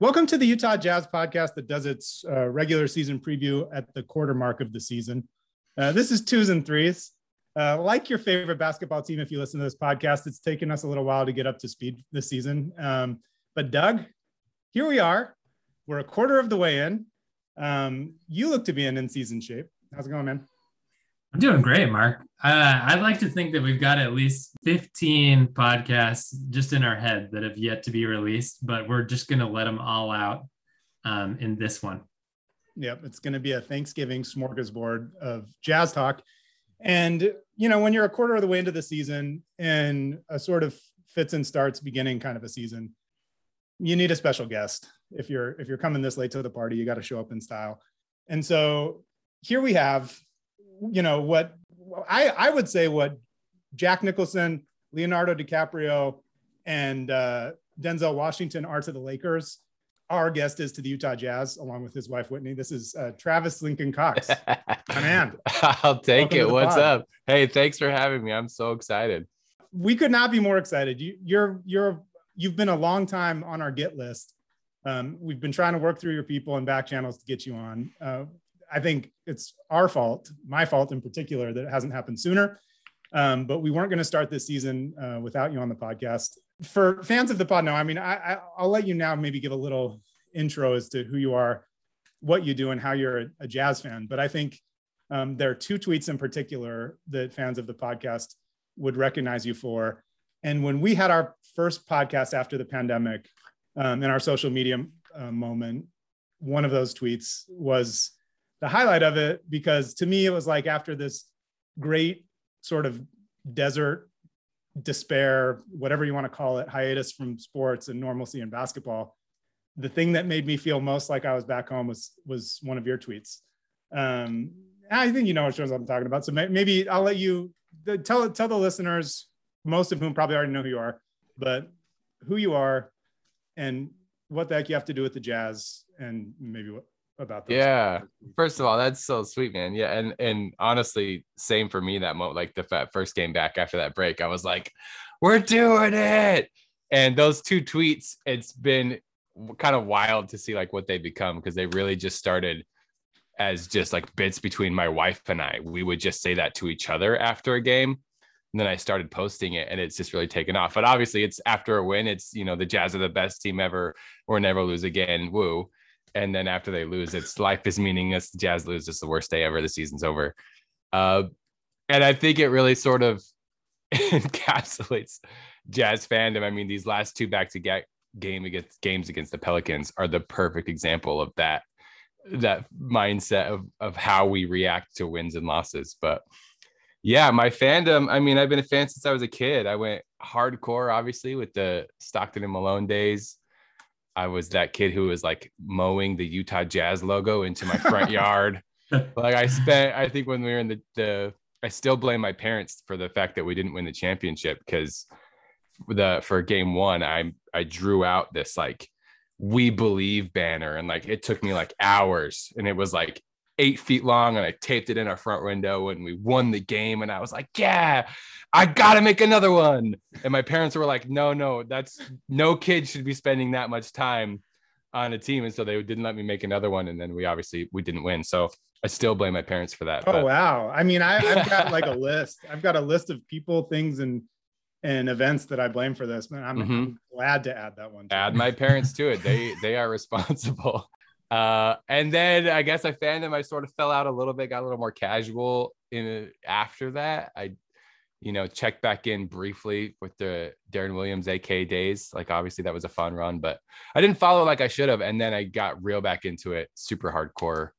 Welcome to the Utah Jazz podcast that does its uh, regular season preview at the quarter mark of the season. Uh, this is twos and threes. Uh, like your favorite basketball team, if you listen to this podcast, it's taken us a little while to get up to speed this season. Um, but Doug, here we are. We're a quarter of the way in. Um, you look to be in in-season shape. How's it going, man? I'm doing great, Mark. Uh, I'd like to think that we've got at least 15 podcasts just in our head that have yet to be released, but we're just going to let them all out um, in this one. Yep, it's going to be a Thanksgiving smorgasbord of jazz talk. And, you know, when you're a quarter of the way into the season and a sort of fits and starts beginning kind of a season, you need a special guest. If you're if you're coming this late to the party, you got to show up in style. And so here we have you know what I I would say what Jack Nicholson, Leonardo DiCaprio, and uh, Denzel Washington are to the Lakers. Our guest is to the Utah Jazz, along with his wife Whitney. This is uh, Travis Lincoln Cox. My man, I'll take Welcome it. What's pod. up? Hey, thanks for having me. I'm so excited. We could not be more excited. You, you're you're you've been a long time on our get list. Um, we've been trying to work through your people and back channels to get you on. Uh, I think it's our fault, my fault in particular, that it hasn't happened sooner. Um, but we weren't going to start this season uh, without you on the podcast. For fans of the pod, no, I mean, I, will let you now maybe give a little intro as to who you are, what you do, and how you're a, a jazz fan. But I think um, there are two tweets in particular that fans of the podcast would recognize you for. And when we had our first podcast after the pandemic um, in our social media uh, moment, one of those tweets was the highlight of it because to me it was like after this great sort of desert despair whatever you want to call it hiatus from sports and normalcy in basketball the thing that made me feel most like i was back home was was one of your tweets. Um i think you know what shows i'm talking about. So maybe i'll let you tell tell the listeners most of whom probably already know who you are but who you are and what the heck you have to do with the jazz and maybe what about those yeah. first of all that's so sweet man. Yeah and and honestly same for me that moment like the first game back after that break i was like we're doing it! And those two tweets it's been kind of wild to see like what they become because they really just started as just like bits between my wife and i. We would just say that to each other after a game and then I started posting it and it's just really taken off. But obviously it's after a win, it's you know, the Jazz are the best team ever. Or never lose again. Woo and then after they lose, it's life is meaningless. The Jazz lose, it's the worst day ever. The season's over. Uh, and I think it really sort of encapsulates Jazz fandom. I mean, these last two back to get game against games against the Pelicans are the perfect example of that that mindset of of how we react to wins and losses. But yeah, my fandom. I mean, I've been a fan since I was a kid. I went hardcore, obviously, with the Stockton and Malone days. I was that kid who was like mowing the Utah Jazz logo into my front yard. like I spent, I think when we were in the, the, I still blame my parents for the fact that we didn't win the championship because the for game one, I I drew out this like we believe banner and like it took me like hours and it was like eight feet long and I taped it in our front window and we won the game and I was like, yeah, I gotta make another one. And my parents were like, no, no, that's no kid should be spending that much time on a team. And so they didn't let me make another one. And then we obviously we didn't win. So I still blame my parents for that. Oh but. wow. I mean, I, have got like a list. I've got a list of people, things, and and events that I blame for this. Man, I'm, mm-hmm. I'm glad to add that one. Add my parents to it. They they are responsible. Uh, and then I guess I fandom I sort of fell out a little bit, got a little more casual in after that. I you know, checked back in briefly with the Deron Williams AK days. Like obviously that was a fun run, but I didn't follow like I should have. And then I got real back into it, super hardcore.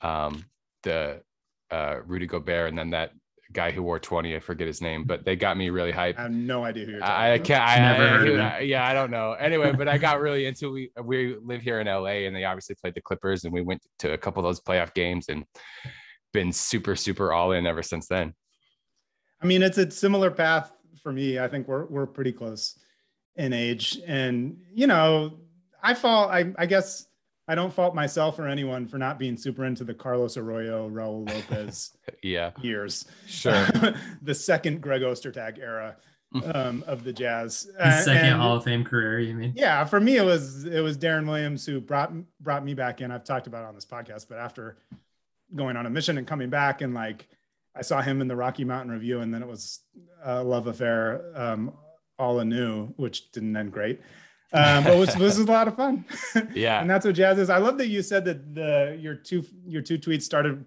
Um, the uh, Rudy Gobert and then that guy who wore 20, I forget his name, but they got me really hyped. I have no idea who you're talking I, I can't, I, Never I, heard of him. yeah, I don't know. Anyway, but I got really into we we live here in LA and they obviously played the Clippers and we went to a couple of those playoff games and been super, super all in ever since then. I mean, it's a similar path for me. I think we're we're pretty close in age, and you know, I fall. I, I guess I don't fault myself or anyone for not being super into the Carlos Arroyo, Raul Lopez yeah, years. sure. the second Greg Ostertag era um, of the Jazz. His Uh, second and- Hall of Fame career, you mean? yeah, for me it was it was Deron Williams who brought brought me back in. I've talked about it on this podcast, but after going on a mission and coming back and like I saw him in the Rocky Mountain Review, and then it was a love affair um, all anew, which didn't end great. Um, but was, this is a lot of fun. Yeah. and that's what jazz is. I love that you said that the your two your two tweets started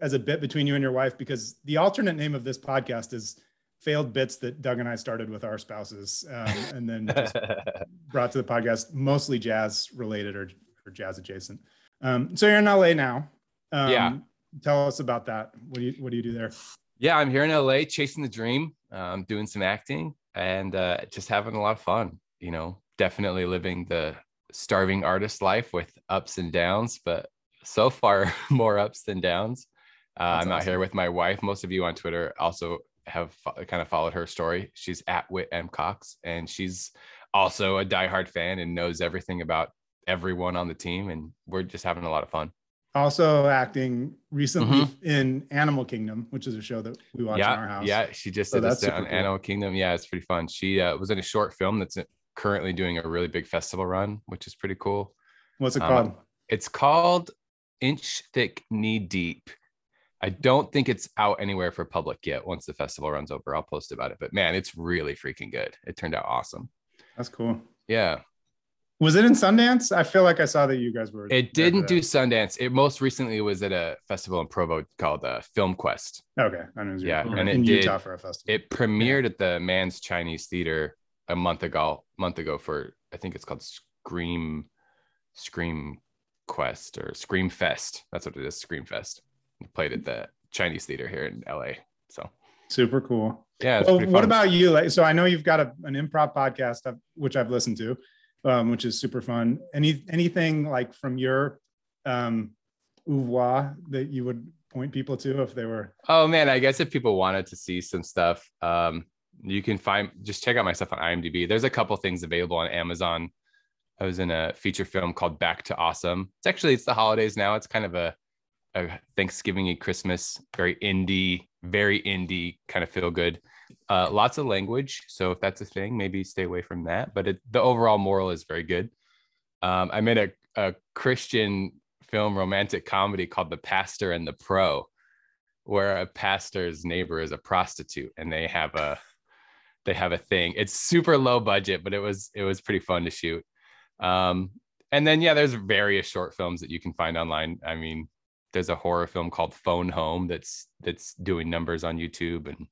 as a bit between you and your wife because the alternate name of this podcast is failed bits that Doug and I started with our spouses, um, and then just brought to the podcast, mostly jazz related or, or jazz adjacent. Um, so you're in LA now. Um, Yeah. Tell us about that. What do you What do you do there? yeah, I'm here in LA chasing the dream, um, doing some acting and uh, just having a lot of fun. You know, definitely living the starving artist life with ups and downs, but so far more ups than downs. Uh, I'm out here with my wife. Most of you on Twitter also have fo- kind of followed her story. She's at Wit M Cox, and she's also a diehard fan and knows everything about everyone on the team. And we're just having a lot of fun. Also acting recently in Animal Kingdom, which is a show that we watch yeah, in our house. Yeah, she just So did this on cool. Animal Kingdom. Yeah, it's pretty fun. She uh, was in a short film that's currently doing a really big festival run, which is pretty cool. What's it Um, called? It's called Inch Thick Knee Deep. I don't think it's out anywhere for public yet. Once the festival runs over, I'll post about it. But man, it's really freaking good. It turned out awesome. That's cool. Yeah, Was it in Sundance? I feel like I saw that you guys were. it didn't do. Sundance. It most recently was at a festival in Provo called uh, Film Quest. Okay, I know. Yeah, and it Utah did- for a festival. It premiered at the Mann's Chinese Theater a month ago. Month ago for I think it's called Scream, Scream Quest or Scream Fest. That's what it is. Scream Fest. It played at the Chinese Theater here in LA. So Super cool. yeah. Well, what about you? Like, so I know you've got a, an improv podcast, which I've listened to, um, which is super fun. Any anything like from your um, that you would point people to if they were? Oh man, I guess if people wanted to see some stuff, um, you can find just check out my stuff on IMDb. There's a couple things available on Amazon. I was in a feature film called Back to Awesome. It's actually it's the holidays now. It's kind of a, a Thanksgiving and Christmas, very indie, very indie kind of feel good. Uh, lots of language, so if that's a thing, maybe stay away from that. But it, the overall moral is very good. Um, I made a, a Christian film romantic comedy called The Pastor and the Pro where a pastor's neighbor is a prostitute and they have a they have a thing it's super low budget but it was it was pretty fun to shoot um and then yeah there's various short films that you can find online i mean there's a horror film called phone home that's that's doing numbers on youtube and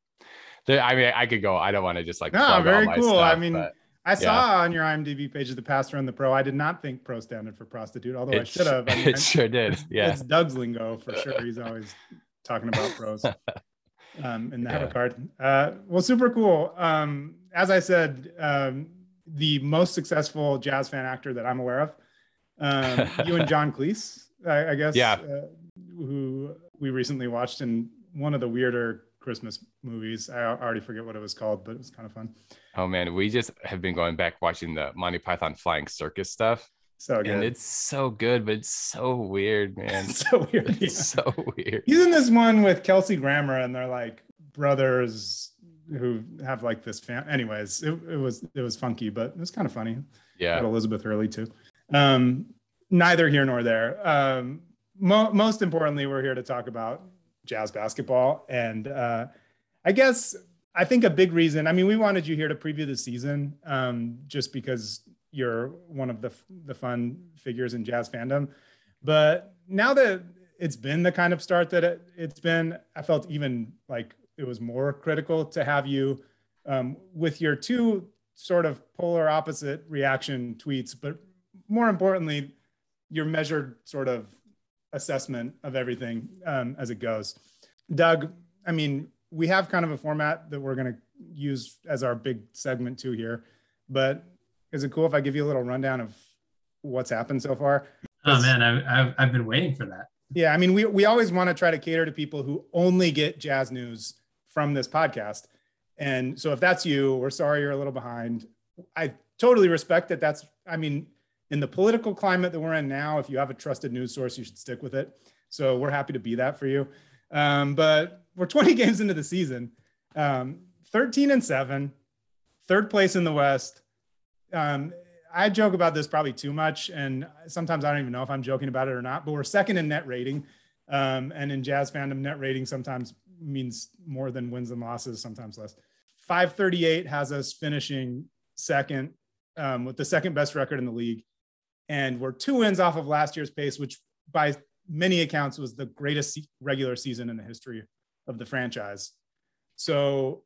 there, i mean i could go i don't want to just like No, very cool. I mean, but I saw on your IMDb page the pastor and the pro. I did not think pro standard for prostitute, although I should have. I mean, it sure did yeah It's Doug's lingo for sure. He's always talking about pros um, in the Yeah. Card. Uh, well, super cool. Um, as I said, um, the most successful jazz fan actor that I'm aware of, um, you and John Cleese, I, I guess. Yeah. Uh, who we recently watched in one of the weirder Christmas movies. I already forget what it was called, but it was kind of fun. oh man we just have been going back watching the monty python flying circus stuff So good. and it's so good, but it's so weird, man. so weird. It's yeah. so weird. He's in this one with Kelsey Grammer, and they're like brothers who have like this fan. Anyways, it, it was it was funky, but it was kind of funny. Got Yeah. Elizabeth Hurley too. Um, neither here nor there. Um, mo- most importantly, we're here to talk about jazz basketball, and uh, I guess I think a big reason. I mean, we wanted you here to preview the season, um, just because you're one of the the fun figures in jazz fandom. But now that it's been the kind of start that it, it's been, I felt even like it was more critical to have you um, with your two sort of polar opposite reaction tweets, but more importantly, your measured sort of assessment of everything um, as it goes. Doug, I mean, we have kind of a format that we're going to use as our big segment too here, but is it cool if I give you a little rundown of what's happened so far? Oh man, I've, I've, I've been waiting for that. Yeah, I mean, we we always want to try to cater to people who only get jazz news from this podcast. And so if that's you, we're sorry you're a little behind. I totally respect that that's I mean, in the political climate that we're in now, if you have a trusted news source, you should stick with it. So we're happy to be that for you. Um, but we're 20 games into the season, um, 13 and seven, third place in the West. Um, I joke about this probably too much, and sometimes I don't even know if I'm joking about it or not. But we're second in net rating, um, and in Jazz fandom, net rating sometimes means more than wins and losses, sometimes less. 538 has us finishing second um, with the second best record in the league, and we're two wins off of last year's pace, which by many accounts was the greatest regular season in the history of the franchise. So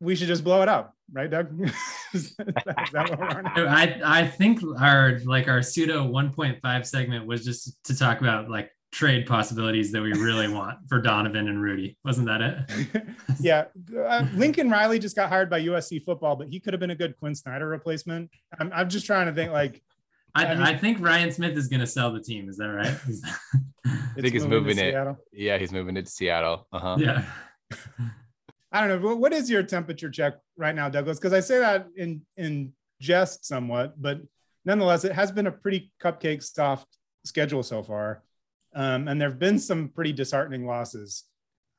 we should just blow it up, right, Doug? is I I think our like our pseudo 1.5 segment was just to talk about like trade possibilities that we really want for Donovan and Rudy. Wasn't that it? yeah. Uh, Lincoln Riley just got hired by USC football, but he could have been a good Quinn Snyder replacement. I'm, I'm just trying to think like. I, I, mean, I think Ryan Smith is going to sell the team. Is that right? I think he's moving, moving it. Yeah, he's moving it to Seattle. Uh huh. Yeah. I don't know. What is your temperature check right now, Douglas? Because I say that in in jest somewhat, but nonetheless, it has been a pretty cupcake soft schedule so far, um, and there have been some pretty disheartening losses.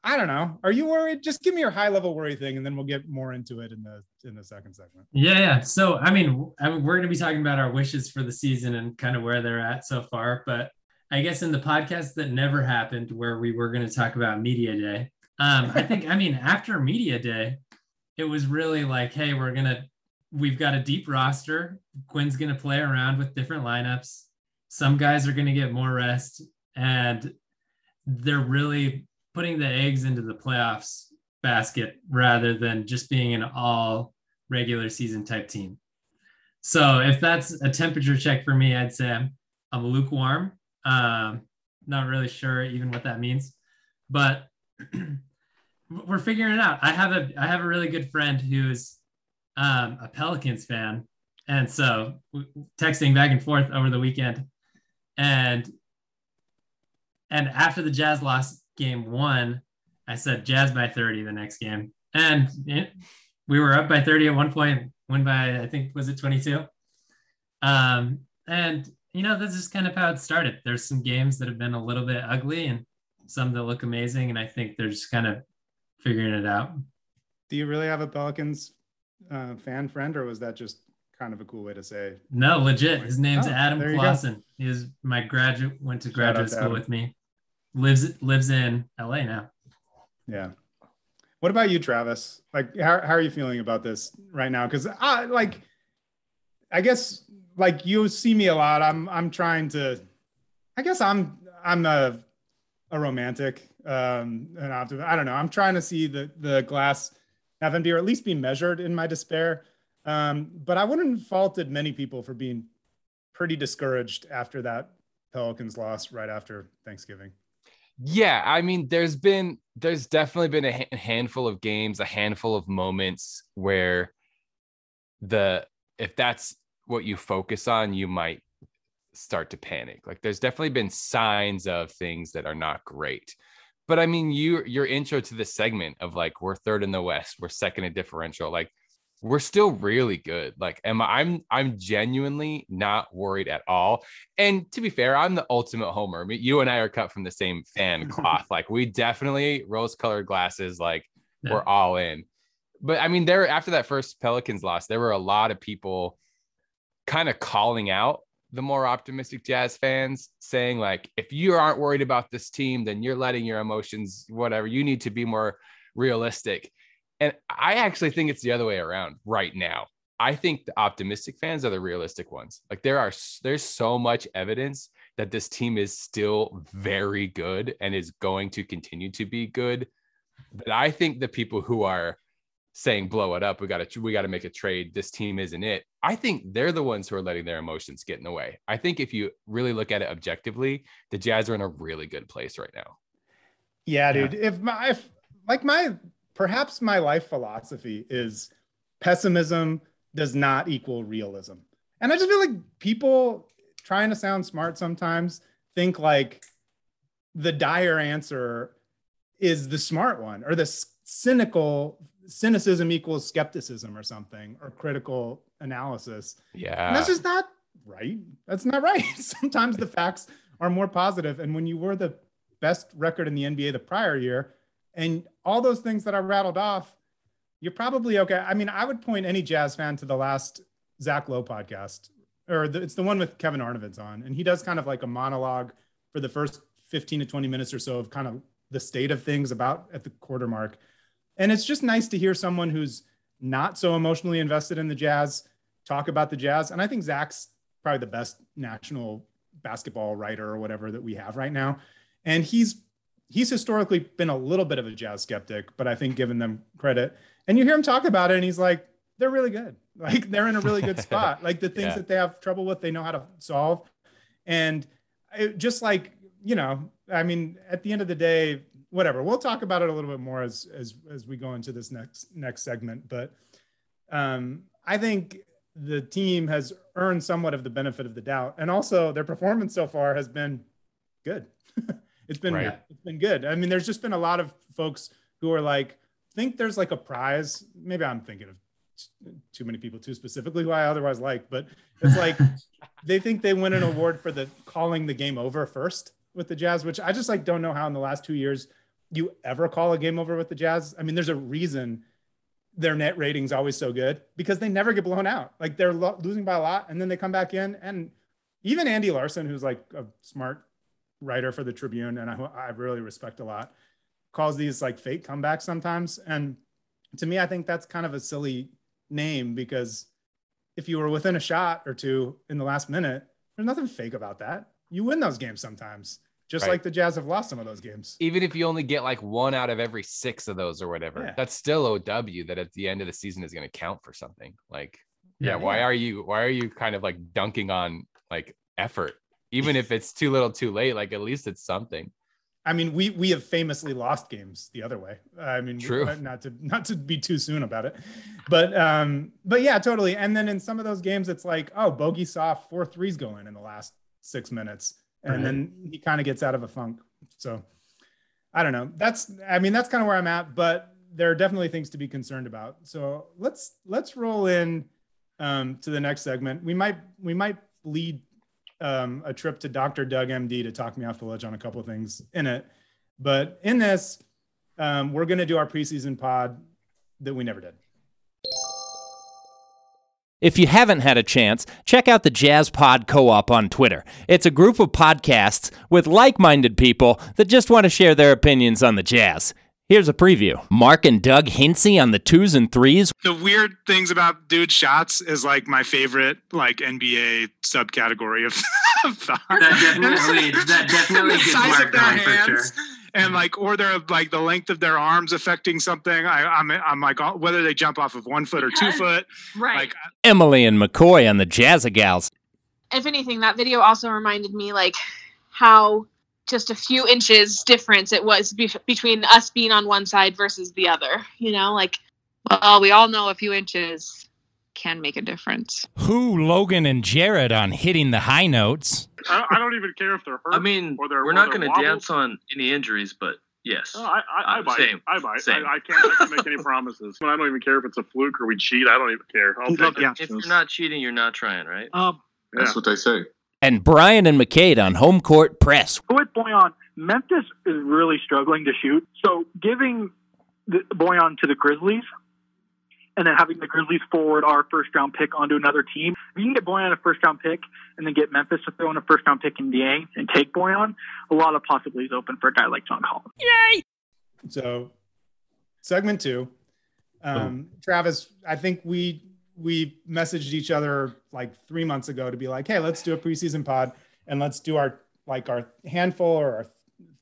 I don't know. Are you worried? Just give me your high level worry thing, and then we'll get more into it in the in the second segment. Yeah, yeah. So I mean, I mean, we're going to be talking about our wishes for the season and kind of where they're at so far. But I guess in the podcast that never happened, where we were going to talk about media day, um, I think, I mean, after media day, it was really like, hey, we're gonna, we've got a deep roster. Quinn's gonna play around with different lineups. Some guys are gonna get more rest, and they're really putting the eggs into the playoffs basket rather than just being an all regular season type team. So if that's a temperature check for me, I'd say I'm, I'm lukewarm. Um, not really sure even what that means, but we're figuring it out. I have a I have a really good friend who's um, a Pelicans fan, and so texting back and forth over the weekend, and and after the Jazz lost game one, I said Jazz by thirty the next game, and it, we were up by thirty at one point, win by I think was it twenty two, um, and you know this is kind of how it started. There's some games that have been a little bit ugly and some that look amazing, and I think they're just kind of figuring it out. Do you really have a Pelicans uh, fan friend, or was that just kind of a cool way to say? No, legit. His name's oh, Adam Clausen. He is my graduate. Went to graduate school with me. Lives lives in LA now. Yeah. What about you, Travis? Like, how, how are you feeling about this right now? Because I like, I guess like you see me a lot. I'm I'm trying to. I guess I'm I'm a a romantic um, an optimist. I don't know. I'm trying to see the the glass half empty or at least be measured in my despair. Um, but I wouldn't faulted many people for being pretty discouraged after that Pelicans loss right after Thanksgiving. Yeah, I mean, there's been there's definitely been a handful of games, a handful of moments where the if that's what you focus on, you might start to panic. Like there's definitely been signs of things that are not great. But I mean, you your intro to this segment of like we're third in the West, we're second in differential, like we're still really good. Like, am I, I'm I'm genuinely not worried at all. And to be fair, I'm the ultimate homer. I mean, you and I are cut from the same fan cloth. like, we definitely rose-colored glasses. Like, yeah. we're all in. But I mean, there after that first Pelicans loss, there were a lot of people kind of calling out the more optimistic Jazz fans saying, like, if you aren't worried about this team, then you're letting your emotions, whatever, you need to be more realistic. And I actually think it's the other way around right now. I think the optimistic fans are the realistic ones. Like there are there's so much evidence that this team is still very good and is going to continue to be good. But I think the people who are saying blow it up we got to we got to make a trade. This team isn't it. I think they're the ones who are letting their emotions get in the way. I think if you really look at it objectively the jazz are in a really good place right now. Yeah dude. Yeah. if my if, like my perhaps my life philosophy is pessimism does not equal realism. And i just feel like people trying to sound smart sometimes think like the dire answer is the smart one or the cynical cynicism equals skepticism or something or critical analysis. Yeah. And that's just not right. That's not right. Sometimes the facts are more positive. And when you were the best record in the NBA the prior year, and all those things that I rattled off, you're probably okay. I mean, I would point any Jazz fan to the last Zach Lowe podcast, or the, it's the one with Kevin Arnovitz on, and he does kind of like a monologue for the first 15 to 20 minutes or so of kind of the state of things about at the quarter mark. And it's just nice to hear someone who's not so emotionally invested in the Jazz talk about the Jazz. And I think Zach's probably the best national basketball writer or whatever that we have right now. And he's he's historically been a little bit of a Jazz skeptic, but I think giving them credit. And you hear him talk about it, and he's like, they're really good. Like they're in a really good spot. like the things yeah. that they have trouble with, they know how to solve. And it, just like you know, I mean, at the end of the day, whatever. We'll talk about it a little bit more as as as we go into this next next segment. But um, I think the team has earned somewhat of the benefit of the doubt, and also their performance so far has been good. it's been right. it's been good. I mean, there's just been a lot of folks who are like think there's like a prize. Maybe I'm thinking of too many people too specifically who I otherwise like, but it's like they think they win an award for the calling the game over first with the Jazz, which I just like don't know how in the last two years you ever call a game over with the Jazz. I mean, there's a reason their net rating's always so good because they never get blown out. Like they're lo- losing by a lot and then they come back in. And even Andy Larsen, who's like a smart writer for the Tribune and I, I really respect a lot, calls these like fake comebacks sometimes. And to me, I think that's kind of a silly name because if you were within a shot or two in the last minute, there's nothing fake about that. You win those games sometimes just right. like the Jazz have lost some of those games. Even if you only get like one out of every six of those or whatever, yeah. that's still OW that at the end of the season is going to count for something. Like, yeah, yeah, why are you why are you kind of like dunking on like effort, even if it's too little, too late? Like at least it's something. I mean, we we have famously lost games the other way. I mean, true. Not to not to be too soon about it, but um, but yeah, totally. And then in some of those games, it's like, oh, Bogey saw four threes going in the last six minutes and right. then he kind of gets out of a funk. So I don't know. That's I mean that's kind of where I'm at, but there are definitely things to be concerned about. So let's let's roll in um, to the next segment. We might we might lead um, a trip to Dr. Doug MD to talk me off the ledge on a couple of things in it. But in this, um, we're going to do our preseason pod that we never did. If you haven't had a chance, check out the Jazz Pod Co op on Twitter. It's a group of podcasts with like minded people that just want to share their opinions on the Jazz. Here's a preview. Mark and Doug Hincy on the twos and threes. The weird things about dude shots is like my favorite like NBA subcategory of, thought. That definitely that definitely gets Mark on for sure and like or they're like the length of their arms affecting something. I, I'm I'm like whether they jump off of one foot or two foot. Right. Like uh, Emily and McCoy on the Jazza Gals. If anything, that video also reminded me like how just a few inches difference it was be- between us being on one side versus the other. You know, like well, we all know a few inches can make a difference. Who Logan and Jared on hitting the high notes? I, I don't even care if they're hurt. I mean, or they're, we're not going to dance on any injuries, but yes. Oh, I, I, I buy same, I buy I, I, can't, I can't make any promises. I don't even care if it's a fluke or we cheat. I don't even care. I'll take yeah. If you're not cheating, you're not trying, right? Um, yeah. That's what they say. And Brian and McCade on home court press. With Bojan, Memphis is really struggling to shoot. So giving the Bojan to the Grizzlies and then having the Grizzlies forward our first round pick onto another team. If you can get Bojan a first round pick and then get Memphis to throw in a first round pick in DA and take Bojan, a lot of possibilities open for a guy like John Collins. Yay! So, segment two, um, oh. Travis, I think we we messaged each other like three months ago to be like, hey, let's do a preseason pod and let's do our like our handful or our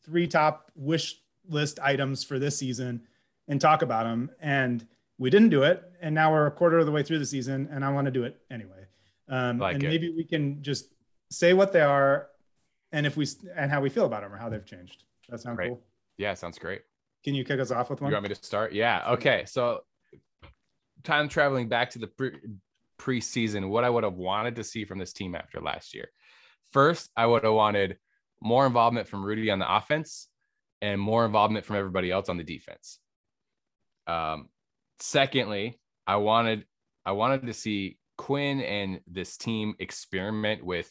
three top wish list items for this season and talk about them and we didn't do it, and now we're a quarter of the way through the season, and I want to do it anyway. Um, like and it. maybe we can just say what they are, and if we and how we feel about them or how they've changed. That sound great. cool? Yeah, sounds great. Can you kick us off with one? You want me to start? Yeah. Okay. So, time traveling back to the pre- preseason, what I would have wanted to see from this team after last year. First, I would have wanted more involvement from Rudy on the offense and more involvement from everybody else on the defense. Um, secondly, I wanted I wanted to see Quinn and this team experiment with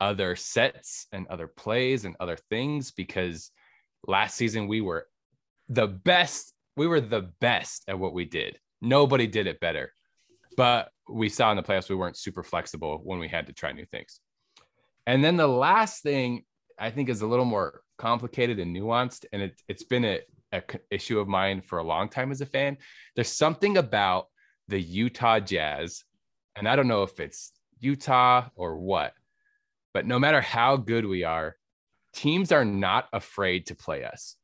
other sets and other plays and other things because last season we were the best. We were the best at what we did. Nobody did it better. But we saw in the playoffs we weren't super flexible when we had to try new things. And then the last thing I think is a little more complicated and nuanced, and it, it's been a, a issue of mine for a long time as a fan. There's something about the Utah Jazz, and I don't know if it's Utah or what, but no matter how good we are, teams are not afraid to play us.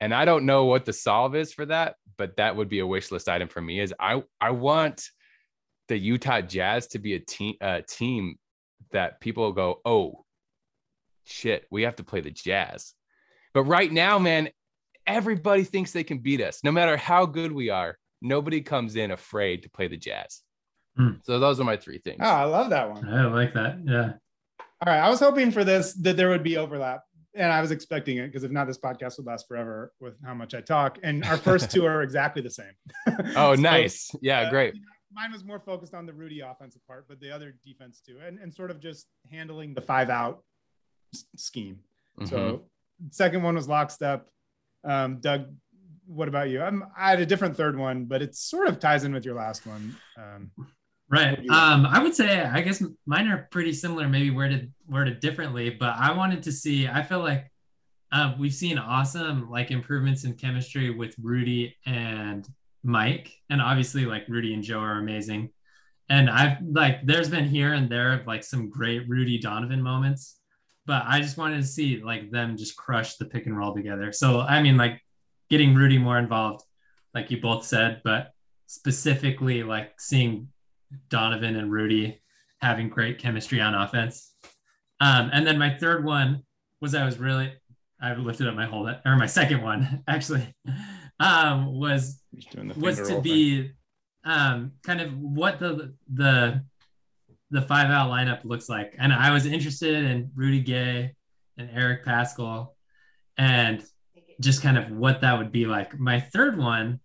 And I don't know what the solve is for that, but that would be a wish list item for me. Is I I want the Utah Jazz to be a team a team that people go, oh shit, we have to play the Jazz. But right now, man, everybody thinks they can beat us, no matter how good we are. Nobody comes in afraid to play the Jazz. Hmm. So those are my three things. Oh, I love that one. I like that. Yeah. All right. I was hoping for this that there would be overlap. And I was expecting it because if not, this podcast would last forever with how much I talk. And our first two are exactly the same. Oh, So, nice. Yeah, uh, great. Mine was more focused on the Rudy offensive part, but the other defense too, and, and sort of just handling the five out s- scheme. So, Mm-hmm. second one was lockstep. Um, Doug, what about you? I'm, I had a different third one, but it sort of ties in with your last one. Um, Right. What do you- Um, I would say I guess mine are pretty similar, maybe worded worded differently, but I wanted to see. I feel like uh, we've seen awesome like improvements in chemistry with Rudy and Mike, and obviously like Rudy and Joe are amazing. And I've like there's been here and there of like some great Rudy Donovan moments, but I just wanted to see like them just crush the pick and roll together. So I mean like getting Rudy more involved, like you both said, but specifically like seeing Donovan and Rudy having great chemistry on offense. Um, and then my third one was I was really I lifted up my whole or my second one actually um, was doing the was to be um, kind of what the the the five out lineup looks like, and I was interested in Rudy Gay and Eric Paschall, and just kind of what that would be like. My third one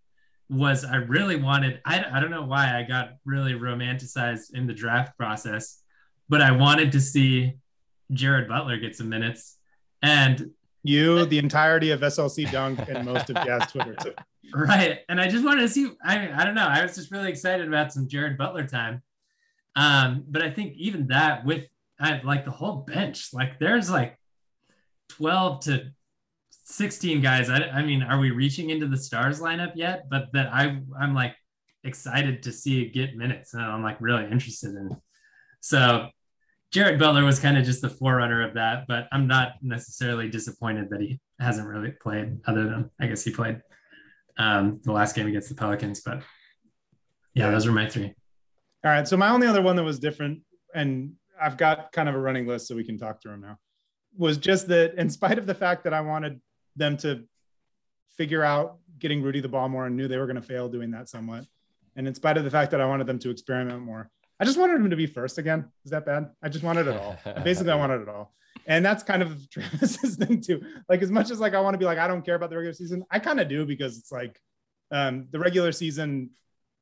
was I really wanted. I I don't know why I got really romanticized in the draft process, but I wanted to see Jared Butler get some minutes, and You, the entirety of SLC Dunk, and most of Jazz Twitter too. Right. And I just wanted to see, I I don't know. I was just really excited about some Jared Butler time. Um, but I think even that with I, like the whole bench, like there's like 12 to 16 guys. I, I mean, are we reaching into the stars lineup yet? But that I I'm like excited to see it get minutes and I'm like really interested in. So Jared Butler was kind of just the forerunner of that, but I'm not necessarily disappointed that he hasn't really played other than I guess he played um, the last game against the Pelicans. But yeah, those were my three. All right. So my only other one that was different, and I've got kind of a running list so we can talk through them now, was just that in spite of the fact that I wanted them to figure out getting Rudy the ball more and knew they were going to fail doing that somewhat. And in spite of the fact that I wanted them to experiment more, I just wanted them to be first again. Is that bad? I just wanted it all. Basically, I wanted it all. And that's kind of Travis's thing too. Like as much as like I want to be like, I don't care about the regular season, I kind of do because it's like um, the regular season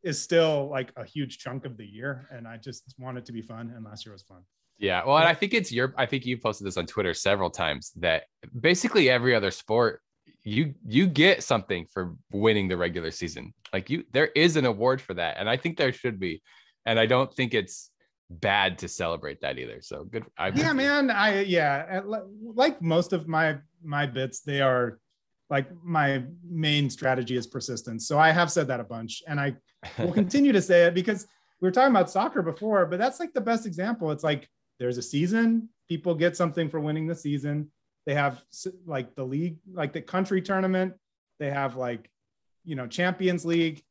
is still like a huge chunk of the year. And I just want it to be fun. And last year was fun. Yeah. Well, and I think it's your, I think you posted this on Twitter several times that basically every other sport, you, you get something for winning the regular season. Like you, there is an award for that. And I think there should be. And I don't think it's bad to celebrate that either. So good. I yeah, man. I, yeah. Like most of my, my bits, they are like my main strategy is persistence. So I have said that a bunch and I will continue to say it because we were talking about soccer before, but that's like the best example. It's like there's a season, people get something for winning the season. They have like the league, like the country tournament. They have like, you know, Champions League.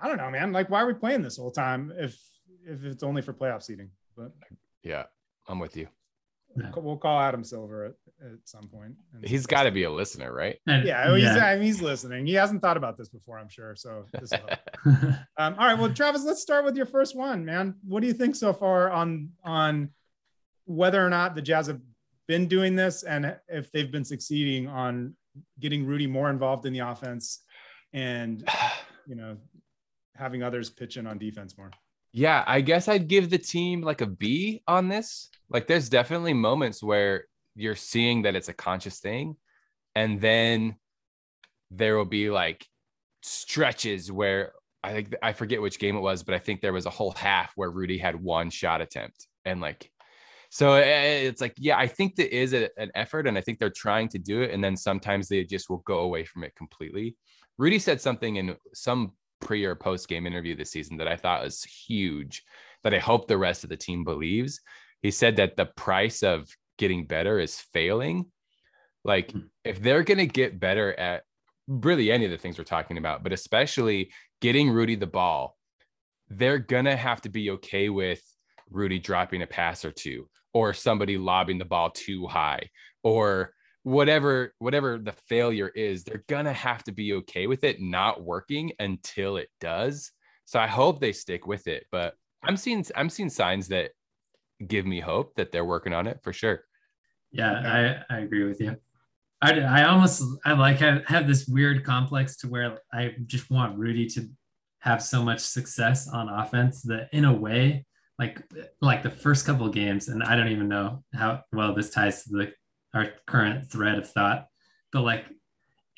I don't know, man. Like, why are we playing this whole time if if it's only for playoff seeding? But yeah, I'm with you. We'll call Adam Silver at, at some point. and He's got to be a listener, right? And- yeah, well, he's. I mean, he's listening. He hasn't thought about this before, I'm sure. So, this um, all right. Well, Travis, let's start with your first one, man. What do you think so far on on whether or not the Jazz have been doing this and if they've been succeeding on getting Rudy more involved in the offense and you know having others pitch in on defense more? Yeah, I guess I'd give the team like a B on this. Like, there's definitely moments where you're seeing that it's a conscious thing, and then there will be like stretches where I think I forget which game it was, but I think there was a whole half where Rudy had one shot attempt, and like, so eh, eh, it's like, yeah, I think there is a, an effort, and I think they're trying to do it, and then sometimes they just will go away from it completely. Rudy said something in some pre or post game interview this season that I thought was huge that I hope the rest of the team believes. He said that the price of getting better is failing. Like mm-hmm. if they're going to get better at really any of the things we're talking about, but especially getting Rudy the ball, they're going to have to be okay with Rudy dropping a pass or two or somebody lobbing the ball too high or whatever whatever the failure is they're gonna have to be okay with it not working until it does. So i hope they stick with it but i'm seeing i'm seeing signs that give me hope that they're working on it for sure. Yeah i i agree with you. I i almost i like have, have this weird complex to where i just want rudy to have so much success on offense that in a way like like the first couple games and i don't even know how well this ties to the our current thread of thought. But like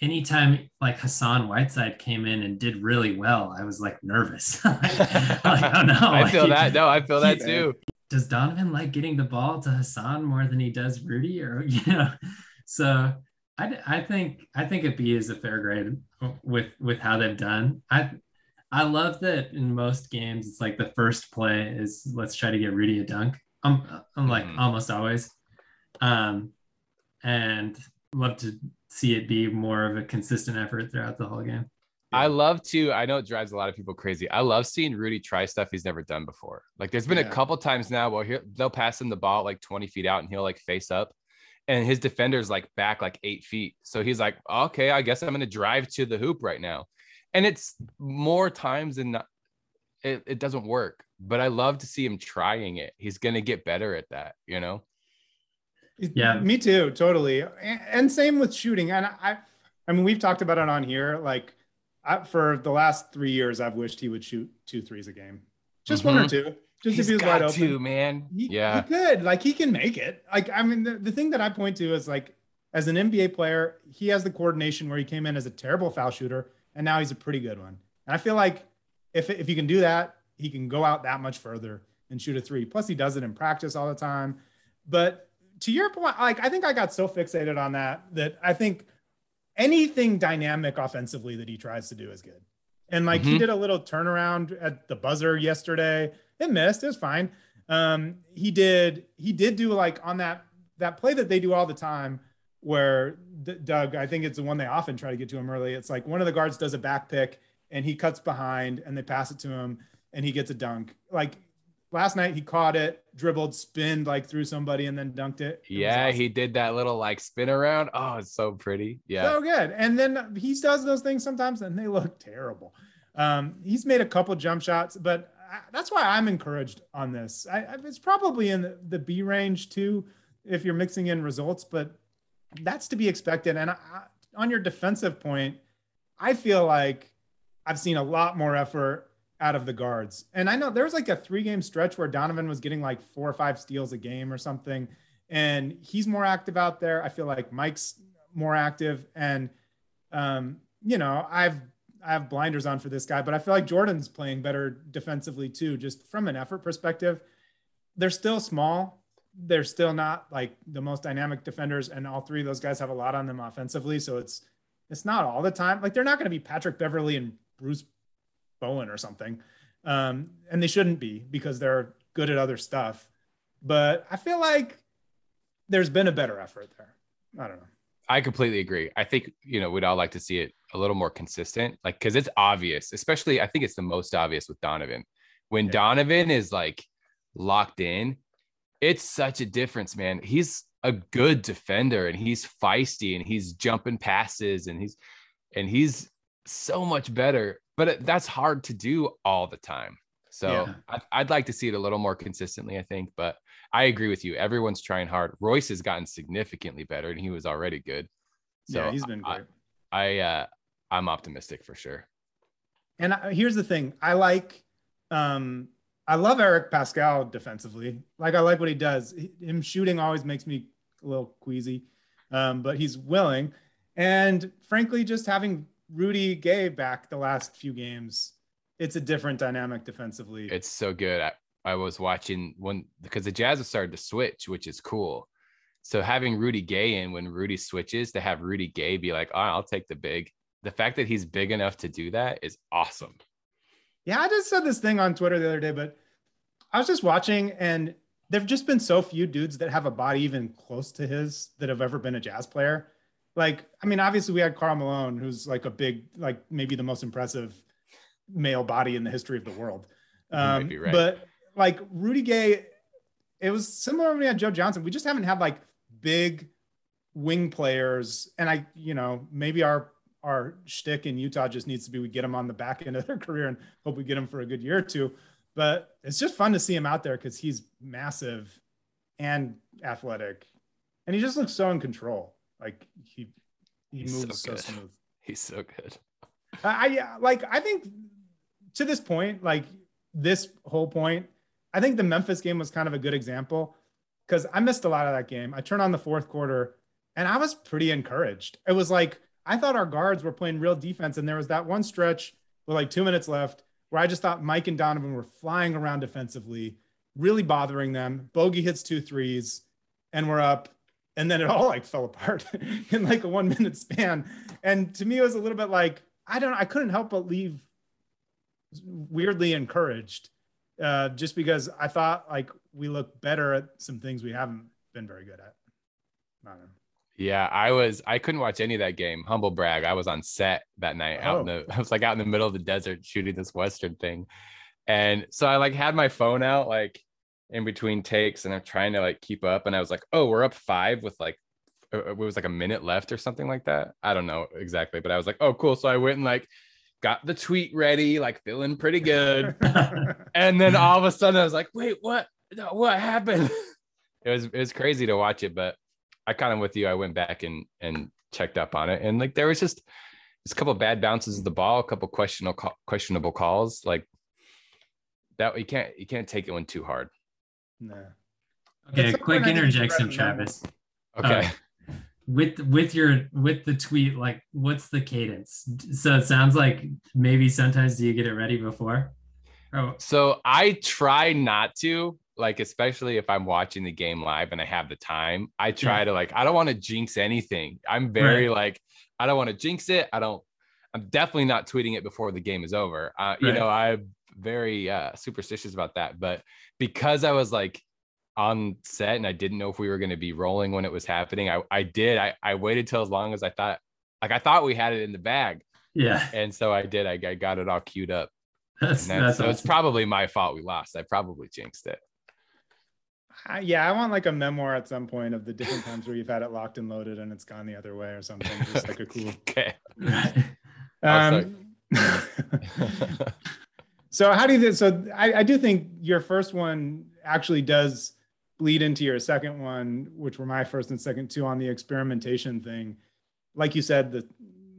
anytime like Hassan Whiteside came in and did really well, I was like nervous. like, oh no. I feel that. No, I feel that too. Does Donovan like getting the ball to Hassan more than he does Rudy? Or you know, so I, I think I think a B is a fair grade with with how they've done. I I love that in most games it's like the first play is let's try to get Rudy a dunk. I'm I'm like mm. almost always. Um, and love to see it be more of a consistent effort throughout the whole game. I love to. I know it drives a lot of people crazy. I love seeing Rudy try stuff he's never done before. Like there's been yeah. a couple times now where they'll pass him the ball like 20 feet out and he'll like face up, and his defender's like back like eight feet. So he's like, okay, I guess I'm gonna drive to the hoop right now, and it's more times than not, it, it doesn't work. But I love to see him trying it. He's gonna get better at that, you know. Yeah, me too, totally. And, and same with shooting. And I, I mean, we've talked about it on here. Like, I, for the last three years, I've wished he would shoot two threes a game, just mm-hmm. one or mm-hmm. two. Just He's if he was wide open, to, man. He, yeah, he could. Like, he can make it. Like, I mean, the, the thing that I point to is like, as an NBA player, he has the coordination where he came in as a terrible foul shooter, and now he's a pretty good one. And I feel like if if he can do that, he can go out that much further and shoot a three. Plus, he does it in practice all the time. But to your point, like I think I got so fixated on that that I think anything dynamic offensively that he tries to do is good. And like mm-hmm. he did a little turnaround at the buzzer yesterday. It missed. It was fine. Um, he did. He did do like on that that play that they do all the time, where D- Doug. I think it's the one they often try to get to him early. It's like one of the guards does a back pick and he cuts behind and they pass it to him and he gets a dunk. Like last night he caught it, dribbled, spinned like through somebody, and then dunked it. it yeah, awesome. he did that little like spin around. Oh, it's so pretty. Yeah, so good. And then he does those things sometimes, and they look terrible. Um, he's made a couple jump shots, but I, that's why I'm encouraged on this. I, I, it's probably in the, the, B range too, if you're mixing in results, but that's to be expected. And I, on your defensive point, I feel like I've seen a lot more effort out of the guards. And I know there was like a three game stretch where Donovan was getting like four or five steals a game or something. And he's more active out there. I feel like Mike's more active. And, um, you know, I've, I have blinders on for this guy, but I feel like Jordan's playing better defensively too, just from an effort perspective. They're still small. They're still not like the most dynamic defenders. And all three of those guys have a lot on them offensively. So it's, it's not all the time. Like they're not going to be Patrick Beverley and Bruce Bowen or something. Um, and they shouldn't be because they're good at other stuff. But I feel like there's been a better effort there. I don't know. I completely agree. I think, you know, we'd all like to see it a little more consistent, like, because it's obvious, especially I think it's the most obvious with Donovan. When yeah. Donovan is like locked in, it's such a difference, man. He's a good defender and he's feisty and he's jumping passes and he's, and he's so much better but that's hard to do all the time. So yeah. I'd, I'd like to see it a little more consistently, I think. But I agree with you. Everyone's trying hard. Royce has gotten significantly better, and he was already good. So yeah, he's been great. I, I uh, I'm optimistic for sure. And I, here's the thing: I like, um, I love Eric Paschall defensively. Like I like what he does. Him shooting always makes me a little queasy, um, but he's willing. And frankly, just having Rudy Gay back the last few games, it's a different dynamic defensively. It's so good. I, I was watching when because the Jazz have started to switch, which is cool. So having Rudy Gay in when Rudy switches to have Rudy Gay be like, oh, I'll take the big. The fact that he's big enough to do that is awesome. Yeah, I just said this thing on Twitter the other day, but I was just watching and there've just been so few dudes that have a body even close to his that have ever been a jazz player. Like, I mean, obviously we had Karl Malone, who's like a big, like maybe the most impressive male body in the history of the world. Um, right. But like Rudy Gay, it was similar when we had Joe Johnson. We just haven't had like big wing players. And I, you know, maybe our our shtick in Utah just needs to be we get them on the back end of their career and hope we get them for a good year or two. But it's just fun to see him out there because he's massive and athletic, and he just looks so in control. Like he he he's moves so, so, smooth. He's so good. I like. I think to this point, like this whole point, I think the Memphis game was kind of a good example because I missed a lot of that game. I turned on the fourth quarter and I was pretty encouraged. It was like I thought our guards were playing real defense, and there was that one stretch with like two minutes left where I just thought Mike and Donovan were flying around defensively, really bothering them. Bogey hits two threes, and we're up. And then it all like fell apart in like a one minute span. And to me, it was a little bit like, I don't I couldn't help but leave weirdly encouraged uh, just because I thought like we look better at some things we haven't been very good at. I. Yeah, I was. I couldn't watch any of that game. Humble brag. I was on set that night. Oh. Out in oh. the. I was like out in the middle of the desert shooting this western thing, and so I like had my phone out like in between takes, and I'm trying to like keep up. And I was like, oh, we're up five with like uh, uh, it was like a minute left or something like that. I don't know exactly, but I was like, oh, cool. So I went and like got the tweet ready, like feeling pretty good. and then all of a sudden I was like, wait, what? What happened? it was it was crazy to watch it, but I kind of with you. I went back and and checked up on it, and like there was just just a couple bad bounces of the ball, a couple questionable questionable calls. Like that, you can't you can't take it one too hard. No. Okay, quick interjection, Travis. Okay. Uh, with with your with the tweet, like, what's the cadence? So it sounds like maybe sometimes do you get it ready before? Oh. So I try not to, like especially if I'm watching the game live and I have the time, I try yeah. to like I don't want to jinx anything. I'm very right. like I don't want to jinx it. I don't. I'm definitely not tweeting it before the game is over. Uh, right. You know, I'm very uh, superstitious about that. But because I was like on set and I didn't know if we were going to be rolling when it was happening, I I did. I I waited till as long as I thought. Like I thought we had it in the bag. Yeah. And so I did. I, I got it all queued up. That's, that's so awesome. it's probably my fault we lost. I probably jinxed it. I, yeah, I want like a memoir at some point of the different times where you've had it locked and loaded and it's gone the other way or something. Just like a cool. okay. um, so how do you? So I, I do think your first one actually does bleed into your second one, which were my first and second two on the experimentation thing. Like you said, the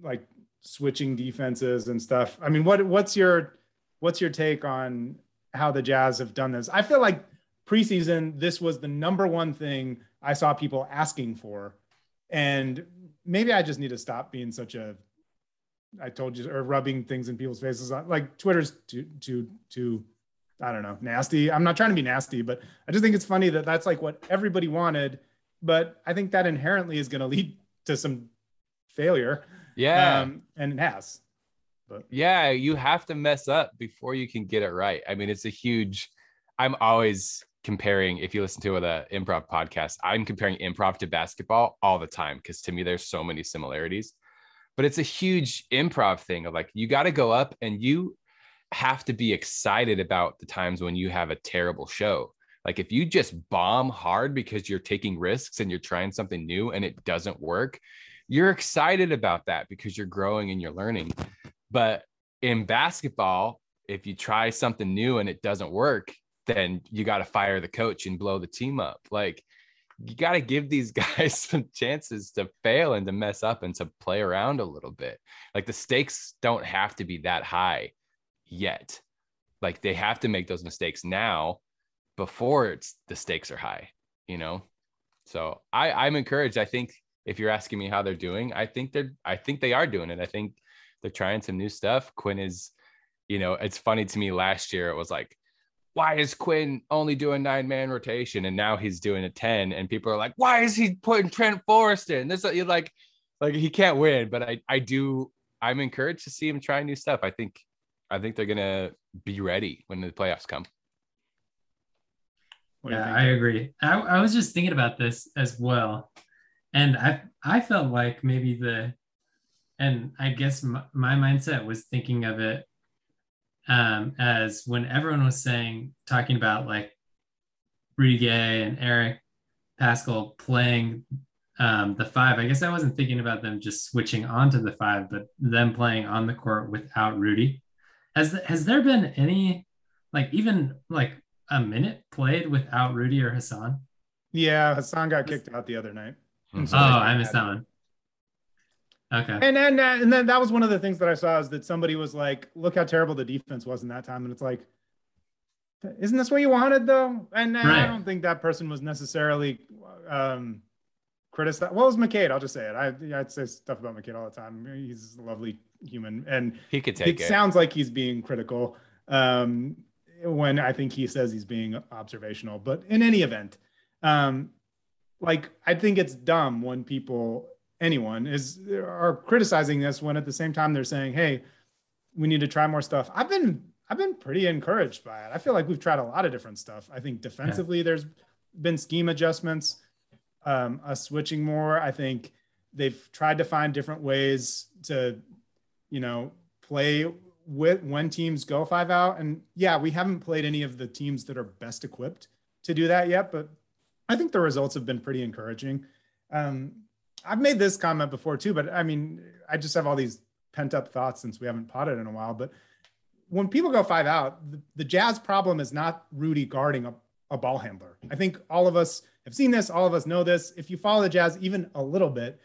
like switching defenses and stuff. I mean, what what's your what's your take on how the Jazz have done this? I feel like preseason, this was the number one thing I saw people asking for. And maybe I just need to stop being such a I told you or rubbing things in people's faces. Like Twitter's too too too I don't know, nasty. I'm not trying to be nasty, but I just think it's funny that that's like what everybody wanted, but I think that inherently is going to lead to some failure. Yeah. Um, and it has. But yeah, you have to mess up before you can get it right. I mean, it's a huge I'm always comparing if you listen to the improv podcast i'm comparing improv to basketball all the time because to me there's so many similarities but it's a huge improv thing of like you got to go up and you have to be excited about the times when you have a terrible show like if you just bomb hard because you're taking risks and you're trying something new and it doesn't work you're excited about that because you're growing and you're learning but in basketball if you try something new and it doesn't work then you got to fire the coach and blow the team up. Like you got to give these guys some chances to fail and to mess up and to play around a little bit. Like the stakes don't have to be that high yet. like they have to make those mistakes now before it's the stakes are high, you know? So I, I'm encouraged. I think if you're asking me how they're doing, I think they're I think they are doing it. I think they're trying some new stuff. Quinn is, you know, it's funny to me last year it was like, why is Quinn only doing nine man rotation? And now he's doing a 10. And people are like, why is he putting Trent Forrest in? This you're like, like he can't win. But I I do I'm encouraged to see him try new stuff. I think I think they're gonna be ready when the playoffs come. Yeah, I agree. I, I was just thinking about this as well. And I I felt like maybe the and I guess my, my mindset was thinking of it um, as when everyone was saying talking about like Rudy Gay and Eric Paschall playing um, the five. I guess I wasn't thinking about them just switching onto the five, but them playing on the court without Rudy. Has has there been any like even like a minute played without Rudy or Hassan? Yeah, Hassan got kicked out the other night. Mm-hmm. So oh, I missed that one. Okay. And then uh, and then that was one of the things that I saw is that somebody was like, "Look how terrible the defense was in that time," and it's like, isn't this what you wanted though? And uh, right. I don't think that person was necessarily um, criticized. What was McCade? I'll just say it. I I'd say stuff about McCade all the time. He's a lovely human, and he could take it. It sounds like he's being critical um, when I think he says he's being observational. But in any event, um, like I think it's dumb when people anyone is are criticizing this when at the same time they're saying, "Hey, we need to try more stuff." I've been I've been pretty encouraged by it. I feel like we've tried a lot of different stuff. I think defensively, yeah. there's been scheme adjustments, um, us switching more. I think they've tried to find different ways to, you know, play with when teams go five out. And yeah, we haven't played any of the teams that are best equipped to do that yet, but I think the results have been pretty encouraging. Um, I've made this comment before too, but I mean, I just have all these pent up thoughts since we haven't potted in a while. But when people go five out, the, the Jazz problem is not Rudy guarding a, a ball handler. I think all of us have seen this. All of us know this. If you follow the Jazz even a little bit,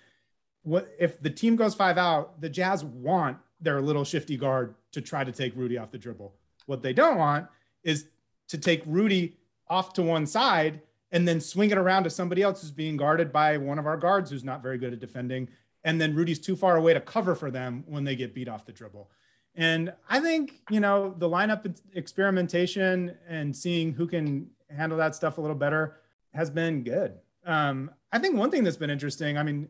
what if the team goes five out? The Jazz want their little shifty guard to try to take Rudy off the dribble. What they don't want is to take Rudy off to one side and then swing it around to somebody else who's being guarded by one of our guards who's not very good at defending. And then Rudy's too far away to cover for them when they get beat off the dribble. And I think, you know, the lineup experimentation and seeing who can handle that stuff a little better has been good. Um, I think one thing that's been interesting, I mean,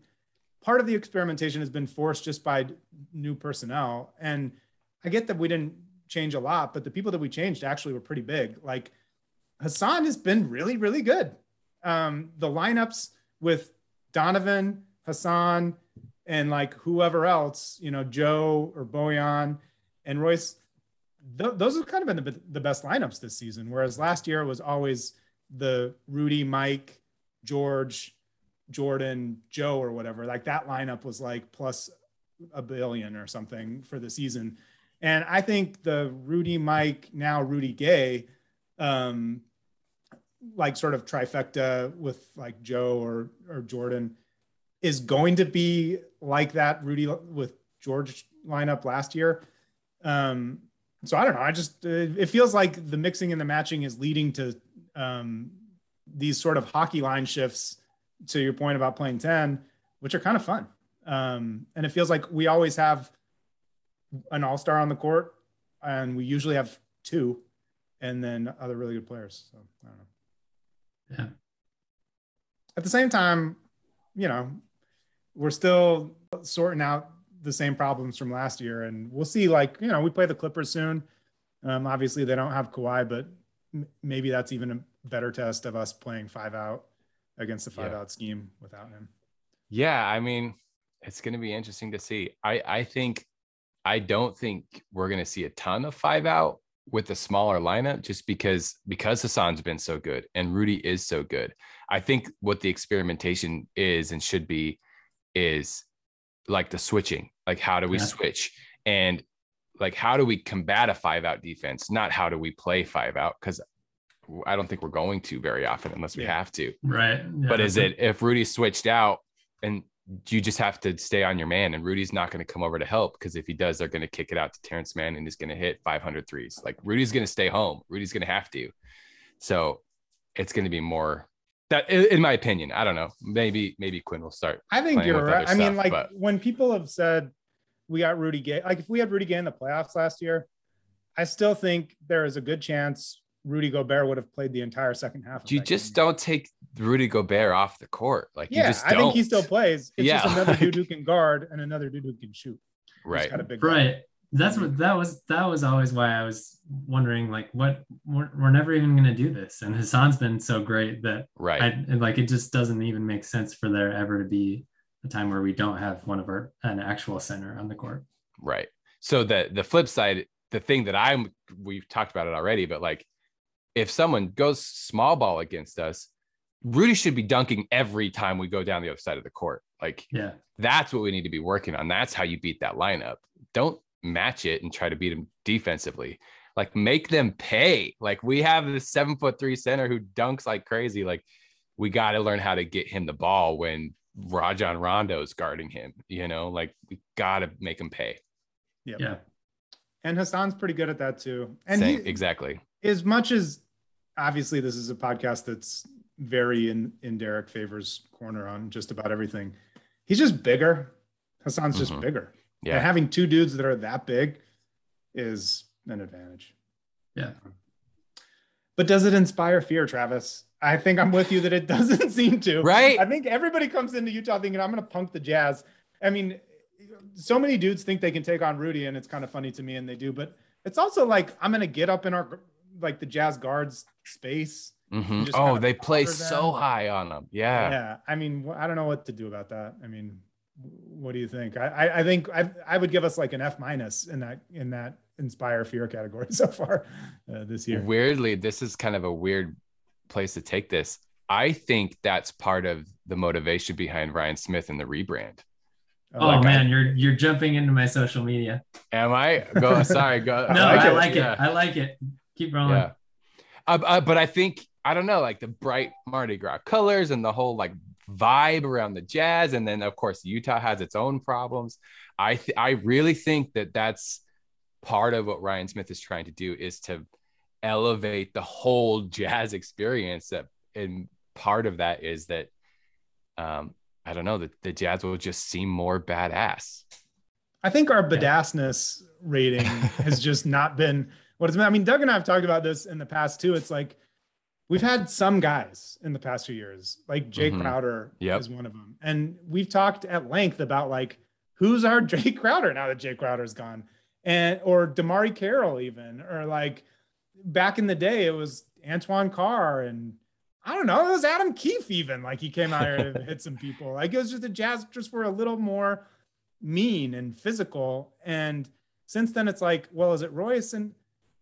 part of the experimentation has been forced just by new personnel. And I get that we didn't change a lot, but the people that we changed actually were pretty big. Like Hassan has been really, really good. Um, the lineups with Donovan, Hassan, and like whoever else, you know, Joe or Bojan and Royce, th- those have kind of been the, the best lineups this season. Whereas last year was always the Rudy, Mike, George, Jordan, Joe, or whatever. Like that lineup was like plus a billion or something for the season. And I think the Rudy, Mike, now Rudy Gay um, like sort of trifecta with like Joe or or Jordan is going to be like that Rudy with George lineup last year. Um, so I don't know. I just it feels like the mixing and the matching is leading to um, these sort of hockey line shifts. To your point about playing ten, which are kind of fun, um, and it feels like we always have an all star on the court, and we usually have two and then other really good players. So I don't know. Yeah. At the same time, you know, we're still sorting out the same problems from last year, and we'll see. Like, you know, we play the Clippers soon. Um, obviously, they don't have Kawhi, but m- maybe that's even a better test of us playing five out against the five yeah. out scheme without him. Yeah, I mean, it's going to be interesting to see. I I think I don't think we're going to see a ton of five out, with a smaller lineup just because because Hassan's been so good and Rudy is so good. I think what the experimentation is and should be is like the switching. Like how do we yeah. switch? And like how do we combat a five out defense? Not how do we play five out cuz I don't think we're going to very often unless we yeah. have to. Right. Yeah, but is it if Rudy switched out and you just have to stay on your man. And Rudy's not going to come over to help because if he does, they're going to kick it out to Terrence Mann and he's going to hit 500 threes. Like Rudy's going to stay home. Rudy's going to have to. So it's going to be more that, in my opinion. I don't know. Maybe maybe Quinn will start. I think you're right. I mean, like but- when people have said we got Rudy Gay, like if we had Rudy Gay in the playoffs last year, I still think there is a good chance Rudy Gobert would have played the entire second half. You just game. don't take Rudy Gobert off the court. Like you yeah, just I don't. think he still plays. It's Yeah, just another like- dude who can guard and another dude who can shoot. He's right. got a big Right. That's what that was. That was always why I was wondering, like, what we're, we're never even going to do this. And Hassan's been so great that Right. I like it just doesn't even make sense for there ever to be a time where we don't have one of our an actual center on the court. Right. So the the flip side, the thing that I'm we've talked about it already, but like if someone goes small ball against us, Rudy should be dunking every time we go down the other side of the court. Like Yeah. that's what we need to be working on. That's how you beat that lineup. Don't match it and try to beat them defensively. Like make them pay. Like we have this seven foot three center who dunks like crazy. Like we got to learn how to get him the ball when Rajon Rondo's guarding him. You know, like we got to make him pay. Yep. Yeah. And Hassan's pretty good at that too. And Same, he, exactly. as much as obviously this is a podcast that's very in in Derrick Favors corner on just about everything. He's just bigger. Hassan's just Mhm. bigger. Yeah. And having two dudes that are that big is an advantage. Yeah. But does it inspire fear, Travis? I think I'm with you that it doesn't seem to. Right. I think everybody comes into Utah thinking I'm going to punk the Jazz. I mean, so many dudes think they can take on Rudy, and it's kind of funny to me, and they do. But it's also like I'm going to get up in our like the Jazz guards space. Mhm. Oh, they play bother so high on them. Yeah. Yeah. I mean, I don't know what to do about that. I mean, what do you think? I, I, I think I, I would give us like an F minus in that in that inspire fear category so far uh, this year. Weirdly, this is kind of a weird place to take this. I think that's part of the motivation behind Ryan Smith and the rebrand. Oh Like, I- man, you're you're jumping into my social media. Am I? Go. Sorry. Go. No, like I it. like it. Yeah. I like it. Keep rolling. Yeah. Uh, uh, but I think I don't know, like the bright Mardi Gras colors and the whole like vibe around the Jazz, and then of course Utah has its own problems. I th- I really think that that's part of what Ryan Smith is trying to do is to elevate the whole Jazz experience. That and part of that is that um, I don't know that the Jazz will just seem more badass. I think our badassness rating has just not been what it's been. I mean, Doug and I have talked about this in the past too. It's like we've had some guys in the past few years, like Jae Mhm. Crowder Yep. is one of them. And we've talked at length about like who's our Jae Crowder now that Jae Crowder's gone. And or DeMarre Carroll even, or like back in the day, it was Antoine Carr and I don't know, it was Adam Keefe even. Like he came out here and hit some people. Like it was just the Jazz just were a little more mean and physical. And since then, it's like, well, is it Royce? And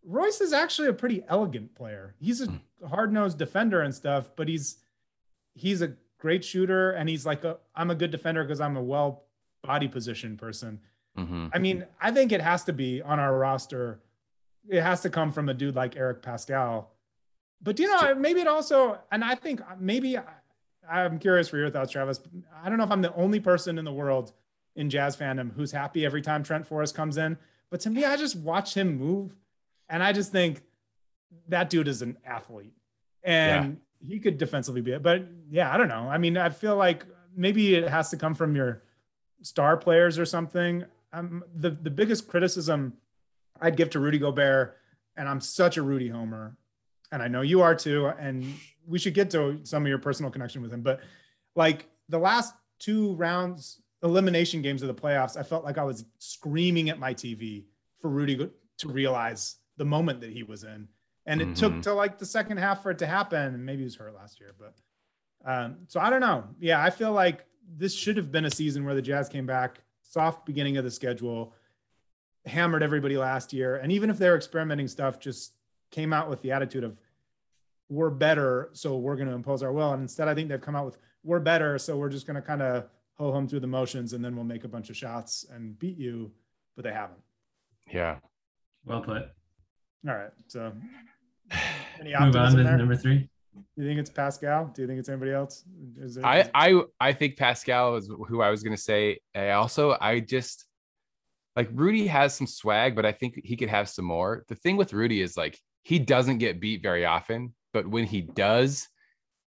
Royce is actually a pretty elegant player. He's a hmm. hard nosed defender and stuff, but he's he's a great shooter and he's like a I'm a good defender because I'm a well body position person. Mhm. I mean, I think it has to be on our roster. It has to come from a dude like Eric Paschall. But you know, maybe it also, and I think uh, maybe uh, I'm curious for your thoughts, Travis. I don't know if I'm the only person in the world in jazz fandom who's happy every time Trent Forrest comes in. But to me, I just watch him move, and I just think that dude is an athlete, and he could defensively be it. But yeah, I don't know. I mean, I feel like maybe it has to come from your star players or something. Um, the the biggest criticism I'd give to Rudy Gobert, and I'm such a Rudy homer, and I know you are too, and we should get to some of your personal connection with him. But like the last two rounds, elimination games of the playoffs, I felt like I was screaming at my TV for Rudy to realize the moment that he was in. And it took Mhm. till like the second half for it to happen. And maybe he was hurt last year, but um, so I don't know. Yeah, I feel like this should have been a season where the Jazz came back, soft beginning of the schedule, hammered everybody last year, and even if they're experimenting stuff, just came out with the attitude of we're better, so we're going to impose our will. And instead, I think they've come out with we're better, so we're just going to kind of ho hum through the motions, and then we'll make a bunch of shots and beat you, but they haven't. Yeah. Well put. All right, so any Move on to there? number three. You think it's Paschall? Do you think it's anybody else? Is there, I I I think Paschall is who I was gonna say. I also I just like Rudy has some swag, but I think he could have some more. The thing with Rudy is like he doesn't get beat very often, but when he does,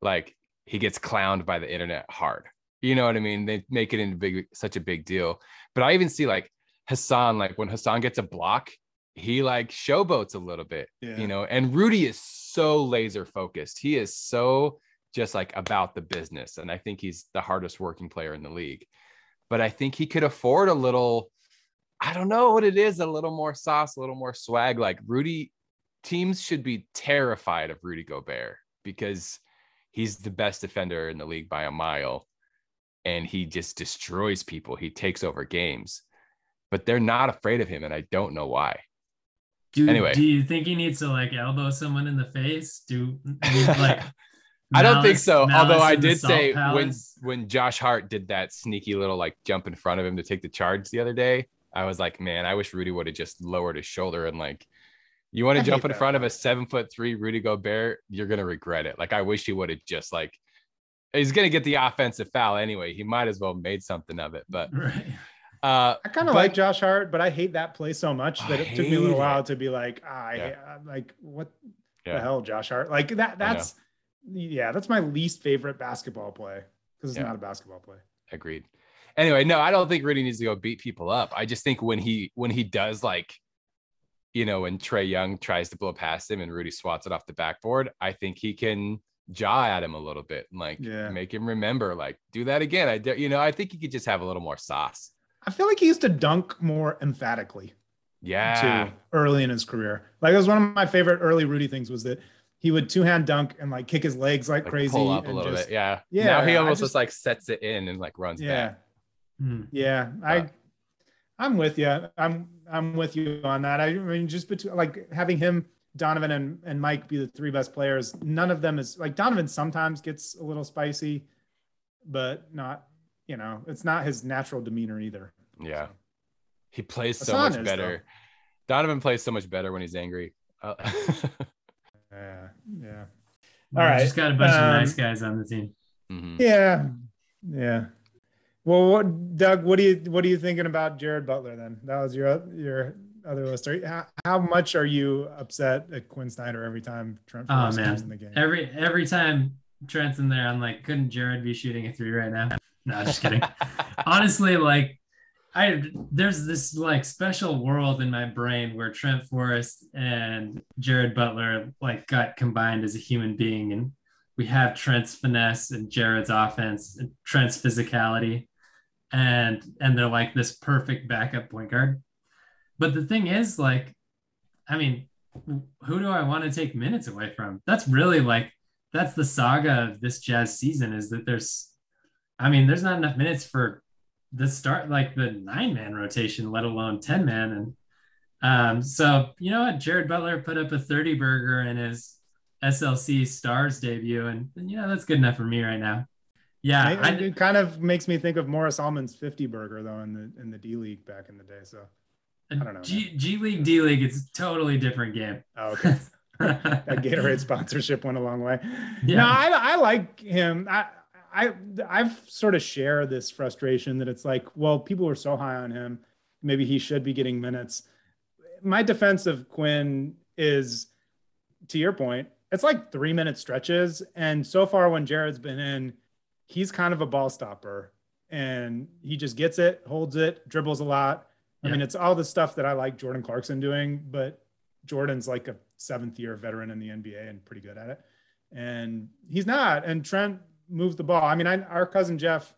like he gets clowned by the internet hard. You know what I mean? They make it into big such a big deal. But I even see like Hassan, like when Hassan gets a block, he like showboats a little bit, Yeah. you know. And Rudy is so laser focused. He is so just like about the business. And I think he's the hardest working player in the league. But I think he could afford a little, I don't know what it is, a little more sauce, a little more swag. Like Rudy, teams should be terrified of Rudy Gobert because he's the best defender in the league by a mile. And he just destroys people. He takes over games, but they're not afraid of him. And I don't know why. Do, Anyway. do you think he needs to like elbow someone in the face? Do like I don't think so. Although I did say when Palace? when Josh Hart did that sneaky little like jump in front of him to take the charge the other day, I was like, man, I wish Rudy would have just lowered his shoulder and like, you want to jump in that front of a seven foot three Rudy Gobert, you're gonna regret it. Like I wish he would have just like, he's gonna get the offensive foul anyway. He might as well have made something of it. But right. Uh, I kind of like Josh Hart, but I hate that play so much that I it took me a little while it. to be like, ah, I, Yeah. I'm like, what Yeah. the hell, Josh Hart? Like that. That's yeah, that's my least favorite basketball play because it's Yeah. not a basketball play. agreed. Anyway, no, I don't think Rudy needs to go beat people up. I just think when he when he does like, you know, when Trae Young tries to blow past him and Rudy swats it off the backboard, I think he can jaw at him a little bit and like Yeah. make him remember, like, do that again. I dare you know, I think he could just have a little more sauce. I feel like he used to dunk more emphatically Yeah. too early in his career. Like it was one of my favorite early Rudy things was that he would two hand dunk and like kick his legs like, Like crazy. pull up a and little just- bit. Yeah. Yeah, Now he almost just- just like sets it in and like runs Yeah. back. Hmm. Yeah, Uh, I, I'm with you. I'm I'm with you on that. I mean, just between like having him, Donovan, and and Mike be the three best players. None of them is like Donovan. Sometimes gets a little spicy, but not. You know, it's not his natural demeanor either. Yeah. He plays so Hassan much is, better. Donovan plays so much better when he's angry. Uh, Yeah, yeah, Well, All we right, Just got a bunch um, of nice guys on the team. mhm. yeah, yeah. Well, what, Doug? What do you what are you thinking about Jared Butler? Then that was your your other list. Are you, how, how much are you upset at Quinn Snyder every time Trent Oh Forrest comes in man, the game? every every time Trent's in there, I'm like, couldn't Jared be shooting a three right now? No, just kidding. Honestly, like I there's this like special world in my brain where Trent Forrest and Jared Butler like got combined as a human being, and we have Trent's finesse and Jared's offense and Trent's physicality, and and they're like this perfect backup point guard. But the thing is, like, I mean, who do I want to take minutes away from? That's really like that's the saga of this Jazz season is that there's, I mean, there's not enough minutes for the start like the nine man rotation, let alone ten man. And um, so you know what, Jared Butler put up a thirty burger in his SLC Stars debut, and you know that's good enough for me right now. Yeah, It- I, it kind of makes me think of Morris Almond's 50 burger though in the in the D League back in the day. So I don't know, G, G League, D League, it's a totally different game. oh, okay. that Gatorade sponsorship went a long way. Yeah. No, I, I like him. I, I, I've sort of share this frustration that it's like, well, people were so high on him. Maybe he should be getting minutes. My defense of Quinn is, to your point, it's like three minute stretches. And so far, when Jared's been in, he's kind of a ball stopper and he just gets it, holds it, dribbles a lot. I Yeah. mean, it's all the stuff that I like Jordan Clarkson doing, but Jordan's like a seventh year veteran in the NBA and pretty good at it. And he's not. And Trent moves the ball. I mean, I, our cousin Jeff,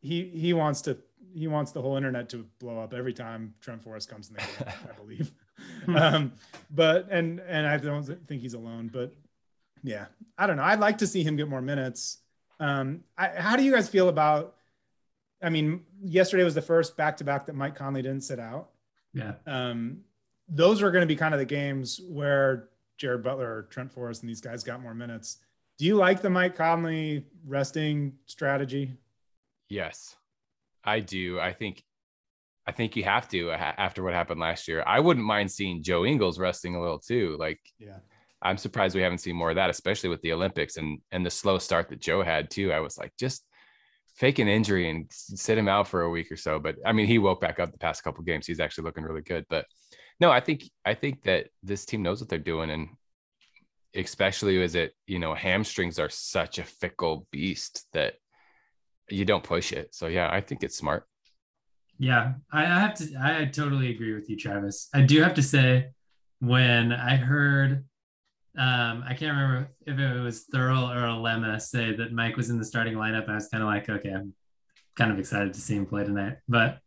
he he wants to he wants the whole internet to blow up every time Trent Forrest comes in the game, I believe. um, but and and I don't think he's alone. But yeah, I don't know. I'd like to see him get more minutes. Um, I, how do you guys feel about? I mean, yesterday was the first back to back that Mike Conley didn't sit out Yeah. um, those are going to be kind of the games where Jared Butler or Trent Forrest and these guys got more minutes. Do you like the Mike Conley resting strategy? Yes, I do. I think, I think you have to after what happened last year. I wouldn't mind seeing Joe Ingles resting a little too. Like Yeah. I'm surprised we haven't seen more of that, especially with the Olympics and and the slow start that Joe had too. I was like, just fake an injury and sit him out for a week or so. But I mean, he woke back up the past couple games. He's actually looking really good. But no, I think I think that this team knows what they're doing, and especially as it you know hamstrings are such a fickle beast that you don't push it. So yeah, I think it's smart. Yeah, I, have to. I totally agree with you, Travis. I do have to say, when I heard, um, I can't remember if it was Thurl or Alema say that Mike was in the starting lineup. I was kind of like, okay, I'm kind of excited to see him play tonight. But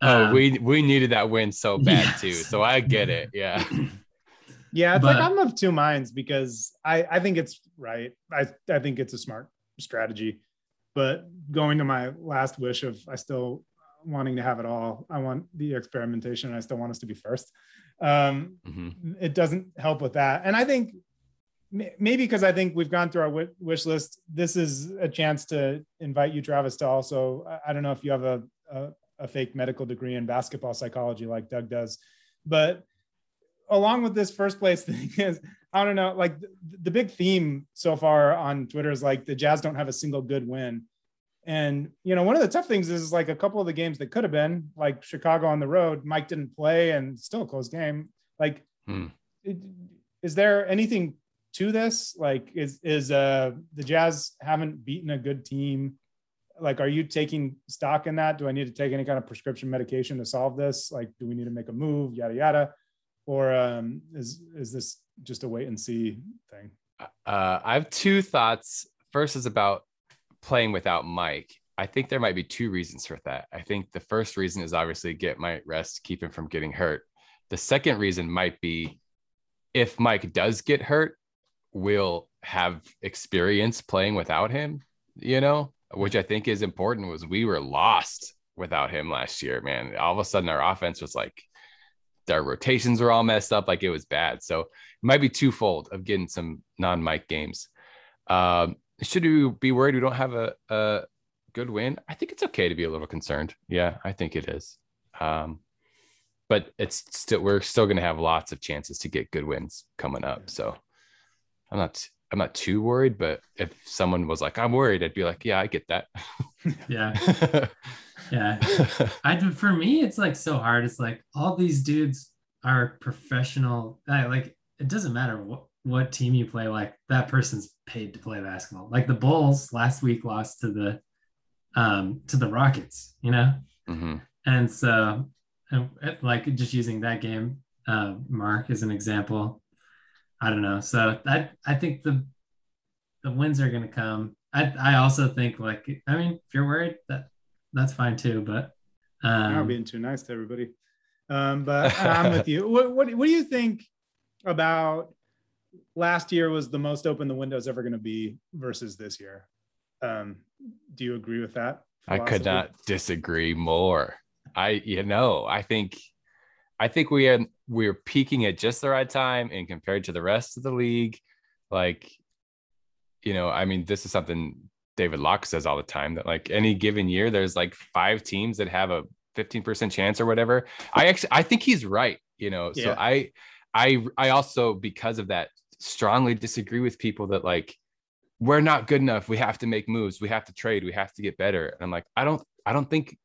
oh, um, we we needed that win so bad yes. too. So I get it. Yeah. Yeah, it's but, like I'm of two minds because I I think it's right. I I think it's a smart strategy. But going to my last wish of I still wanting to have it all. I want the experimentation. I still want us to be first. Um, mm-hmm. It doesn't help with that. And I think maybe because I think we've gone through our wish list, this is a chance to invite you, Travis, to also. I don't know if you have a, a, a fake medical degree in basketball psychology like Doug does, but along with this first place thing is I don't know, like the, the big theme so far on Twitter is like the Jazz don't have a single good win. And you know, one of the tough things is like a couple of the games that could have been like Chicago on the road, Mike didn't play and still a close game. Like, hmm. is there anything to this? Like, is is uh the Jazz haven't beaten a good team? Like, are you taking stock in that? Do I need to take any kind of prescription medication to solve this? Like, do we need to make a move? Yada yada, or um, is is this just a wait and see thing? Uh, I have two thoughts. First is about playing without Mike, I think there might be two reasons for that. I think the first reason is obviously get Mike rest, keep him from getting hurt. The second reason might be if Mike does get hurt, we'll have experience playing without him, you know, which I think is important was we were lost without him last year, man. All of a sudden our offense was like our rotations were all messed up, like it was bad. So it might be twofold of getting some non-Mike games. Um, should we be worried we don't have a, a good win? I think it's okay to be a little concerned. Yeah, I think it is. Um, but it's still we're still going to have lots of chances to get good wins coming up. So I'm not I'm not too worried. But if someone was like I'm worried, I'd be like, yeah, I get that. yeah, yeah. I for me, it's like so hard. It's like all these dudes are professional. I, like it doesn't matter what what team you play, like that person's paid to play basketball. Like the Bulls last week lost to the um to the Rockets, you know? Mm-hmm. And so like just using that game, uh, Mark as an example. I don't know. So I I think the the wins are gonna come. I I also think like I mean if you're worried that that's fine too, but um I'm being too nice to everybody. Um, but I'm with you. What, what what do you think about last year was the most open the window is ever going to be versus this year. Um, do you agree with that? Philosophy? I could not disagree more. I, you know, I think, I think we are we're peaking at just the right time, and compared to the rest of the league, like, you know, I mean, this is something David Locke says all the time that like any given year, there's like five teams that have a 15% chance or whatever. I actually, I think he's right. You know, yeah. so I, I, I also because of that strongly disagree with people that like we're not good enough. We have to make moves. We have to trade. We have to get better. And I'm like, I don't, I don't think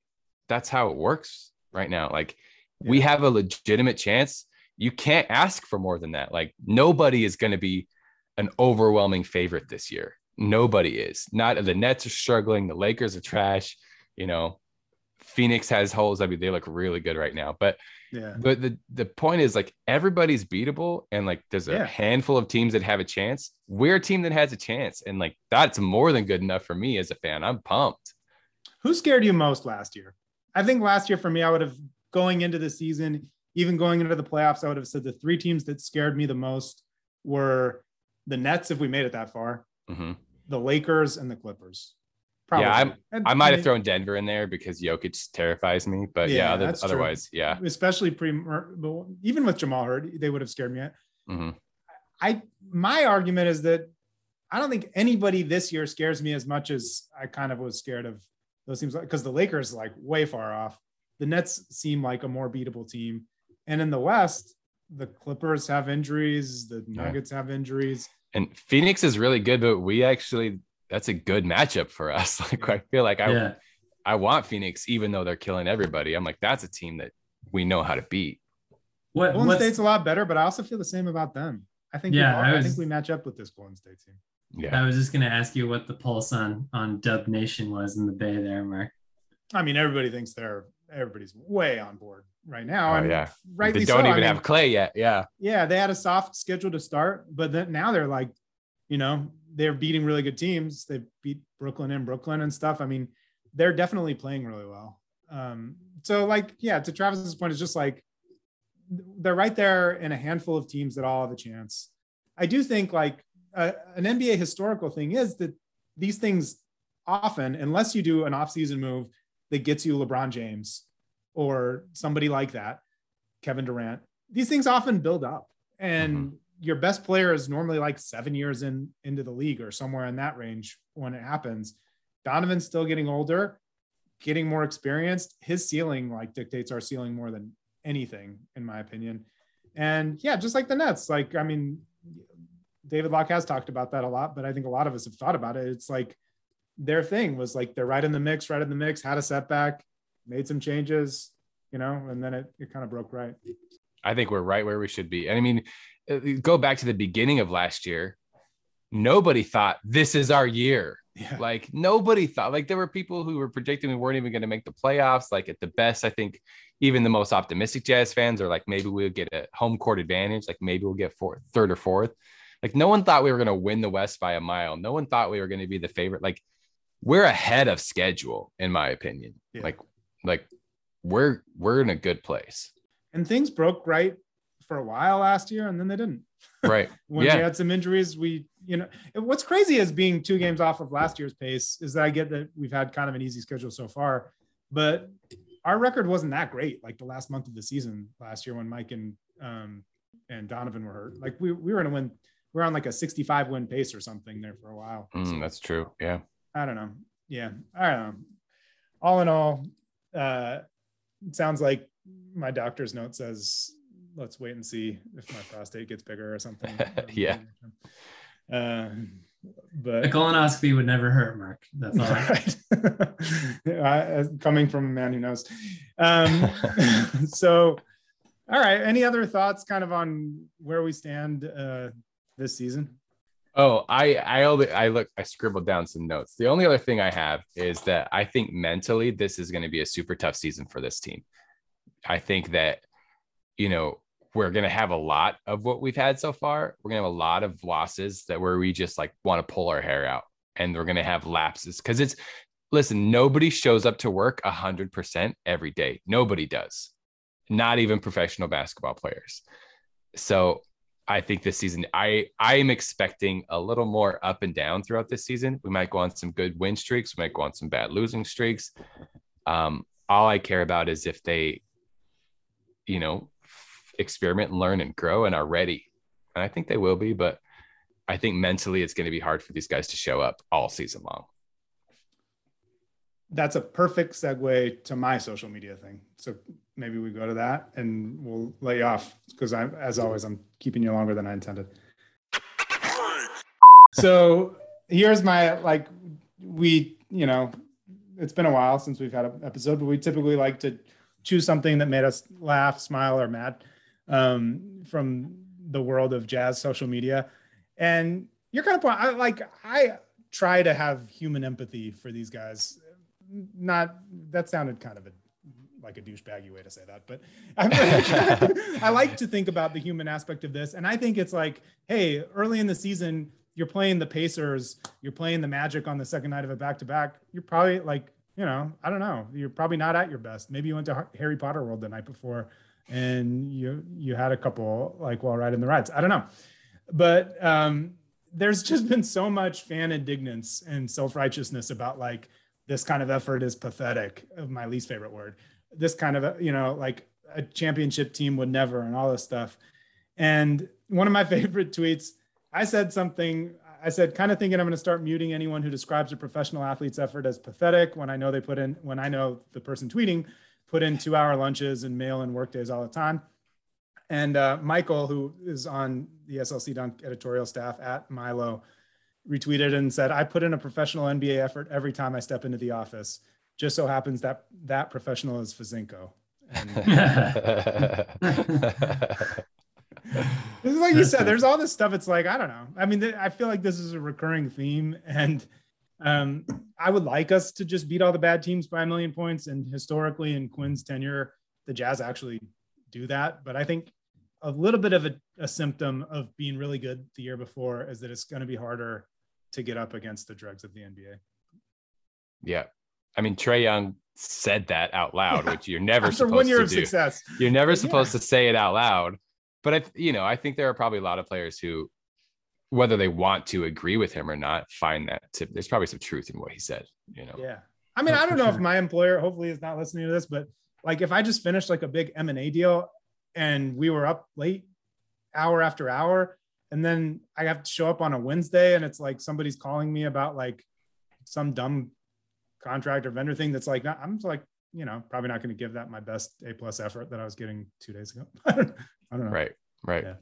that's how it works right now. Like yeah. we have a legitimate chance. You can't ask for more than that. Like nobody is going to be an overwhelming favorite this year. Nobody is. Not the Nets are struggling. The Lakers are trash. You know, Phoenix has holes. I mean, they look really good right now. But yeah. But the the point is like everybody's beatable, and like there's a yeah. handful of teams that have a chance. We're a team that has a chance, and like that's more than good enough for me as a fan. I'm pumped. Who scared you most last year? I think last year for me, I would have going into the season, even going into the playoffs, I would have said the three teams that scared me the most were the Nets if we made it that far, mm-hmm. the Lakers, and the Clippers. Probably. Yeah, I'm, I might have thrown Denver in there because Jokic terrifies me, but yeah, yeah other, otherwise, true. yeah. Especially pre, even with Jamal Hurd, they would have scared me. Mm-hmm. I my argument is that I don't think anybody this year scares me as much as I kind of was scared of those teams because the Lakers like way far off. The Nets seem like a more beatable team, and in the West, the Clippers have injuries, the Nuggets yeah. have injuries. And Phoenix is really good, but we actually that's a good matchup for us. Like I feel like I yeah. I want Phoenix, even though they're killing everybody. I'm like, that's a team that we know how to beat. What Golden State's a lot better, but I also feel the same about them. I think yeah, I, was, I think we match up with this Golden State team. Yeah. I was just gonna ask you what the pulse on on Dub Nation was in the Bay there, Mark. I mean, everybody thinks they're everybody's way on board right now. Oh, and yeah. Rightly they don't so. even I have Clay yet. Yeah. Yeah. They had a soft schedule to start, but then now they're like, you know, they're beating really good teams. They beat Brooklyn and Brooklyn and stuff. I mean, they're definitely playing really well. Um, so like, yeah, to Travis's point, it's just like they're right there in a handful of teams that all have a chance. I do think like uh, an NBA historical thing is that these things often, unless you do an offseason move that gets you LeBron James or somebody like that, Kevin Durant, these things often build up. And mm-hmm. your best player is normally like seven years in into the league or somewhere in that range when it happens. Donovan's still getting older, getting more experienced. His ceiling like dictates our ceiling more than anything, in my opinion. And yeah, just like the Nets, like I mean, David Locke has talked about that a lot, but I think a lot of us have thought about it. It's like their thing was like they're right in the mix, right in the mix, had a setback, made some changes, you know, and then it, it kind of broke right. I think we're right where we should be. And I mean, uh, go back to the beginning of last year. Nobody thought this is our year. Yeah. Like nobody thought like there were people who were predicting we weren't even going to make the playoffs. Like at the best, I think even the most optimistic Jazz fans are like maybe we'll get a home court advantage. Like maybe we'll get fourth, third or fourth. Like no one thought we were going to win the West by a mile. No one thought we were going to be the favorite. Like we're ahead of schedule, in my opinion. Yeah. Like like we're we're in a good place. And things broke right for a while last year, and then they didn't. Right. when yeah. we had some injuries, we you know what's crazy is being two games off of last year's pace is that I get that we've had kind of an easy schedule so far, but our record wasn't that great like the last month of the season last year when Mike and um and Donovan were hurt. Like we we were gonna win we are on like a 65 win pace or something there for a while. Mm, so, that's true. Yeah. I don't know. Yeah. I don't know. All in all, uh, it sounds like my doctor's note says, let's wait and see if my prostate gets bigger or something. yeah. Uh, but a colonoscopy would never hurt, Mark. That's all right. coming from a man who knows. Um, so, all right. Any other thoughts kind of on where we stand uh, this season? Oh, I I only I look I scribbled down some notes. The only other thing I have is that I think mentally this is going to be a super tough season for this team. I think that you know we're going to have a lot of what we've had so far. We're going to have a lot of losses that where we just like want to pull our hair out and we're going to have lapses cuz it's listen, nobody shows up to work a 100% every day. Nobody does. Not even professional basketball players. So I think this season, I I am expecting a little more up and down throughout this season. We might go on some good win streaks, we might go on some bad losing streaks. Um, all I care about is if they, you know, experiment and learn and grow and are ready. And I think they will be, but I think mentally it's going to be hard for these guys to show up all season long. That's a perfect segue to my social media thing. So maybe we go to that and we'll lay you off because I'm, as always, I'm keeping you longer than I intended. So here's my like, we, you know, it's been a while since we've had an episode, but we typically like to choose something that made us laugh, smile, or mad um, from the world of jazz social media. And you're kind of I like I try to have human empathy for these guys. Not that sounded kind of a like a douchebaggy way to say that, but I like to think about the human aspect of this. And I think it's like, hey, early in the season, you're playing the Pacers, you're playing the Magic on the second night of a back to back. You're probably like, you know, I don't know, you're probably not at your best. Maybe you went to Harry Potter World the night before and you you had a couple like while riding the rides. I don't know, but um, there's just been so much fan indignance and self righteousness about like this kind of effort is pathetic. Of my least favorite word this kind of you know like a championship team would never and all this stuff and one of my favorite tweets i said something i said kind of thinking i'm going to start muting anyone who describes a professional athlete's effort as pathetic when i know they put in when i know the person tweeting put in two hour lunches and mail and work days all the time And uh, Michael, who is on the SLC Dunk editorial staff at Milo, retweeted and said, I put in a professional NBA effort every time I step into the office. Just so happens that that professional is Fazinko. This is like you said, there's all this stuff. It's like, I don't know. I mean, th- I feel like this is a recurring theme. And um, I would like us to just beat all the bad teams by a million points. And historically, in Quinn's tenure, the Jazz actually do that. But I think a little bit of a, a symptom of being really good the year before is that it's going to be harder to get up against the dregs of the NBA. Yeah. I mean, Trae Young said that out loud, which you're never After supposed one year to of do. success. You're never But supposed yeah. to say it out loud. But I, you know, I think there are probably a lot of players who, whether they want to agree with him or not, find that to, there's probably some truth in what he said. You know, Yeah. I mean, I don't know if my employer hopefully is not listening to this, but like if I just finished like a big M and A deal and we were up late hour after hour, and then I have to show up on a Wednesday and it's like somebody's calling me about like some dumb contract or vendor thing that's like not, I'm just like, you know, probably not going to give that my best A plus effort that I was getting two days ago. I don't, I don't know. right, right. Yeah.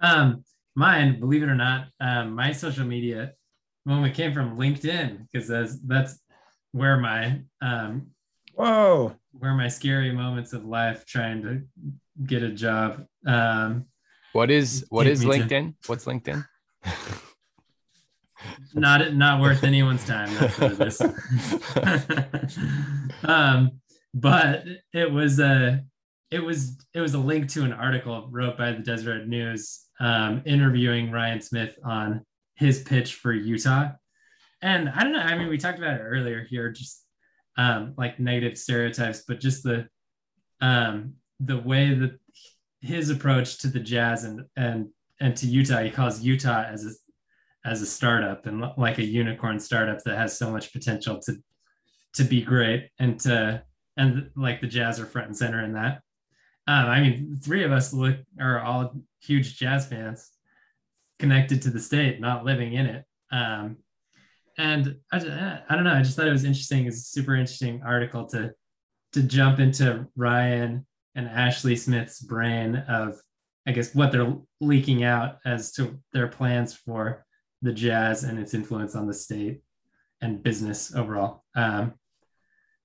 Um, mine, believe it or not, um, my social media moment came from LinkedIn because that's that's where my um Whoa. where my scary moments of life trying to get a job. Um, What is what is LinkedIn? What's LinkedIn? not not worth anyone's time. That's what it is. um, but it was a it was it was a link to an article wrote by the Deseret News um, interviewing Ryan Smith on his pitch for Utah. And I don't know. I mean, we talked about it earlier here, just um, like negative stereotypes, but just the um, the way that his approach to the Jazz and and and to Utah, he calls Utah as a as a startup and like a unicorn startup that has so much potential to to be great and to and like the Jazz are front and center in that. Um, I mean, three of us look are all huge Jazz fans, connected to the state, not living in it. Um, and I, ju- I don't know. I just thought it was interesting. It's a super interesting article to to jump into Ryan and Ashley Smith's brain of, I guess, what they're leaking out as to their plans for the Jazz and its influence on the state and business overall. Um,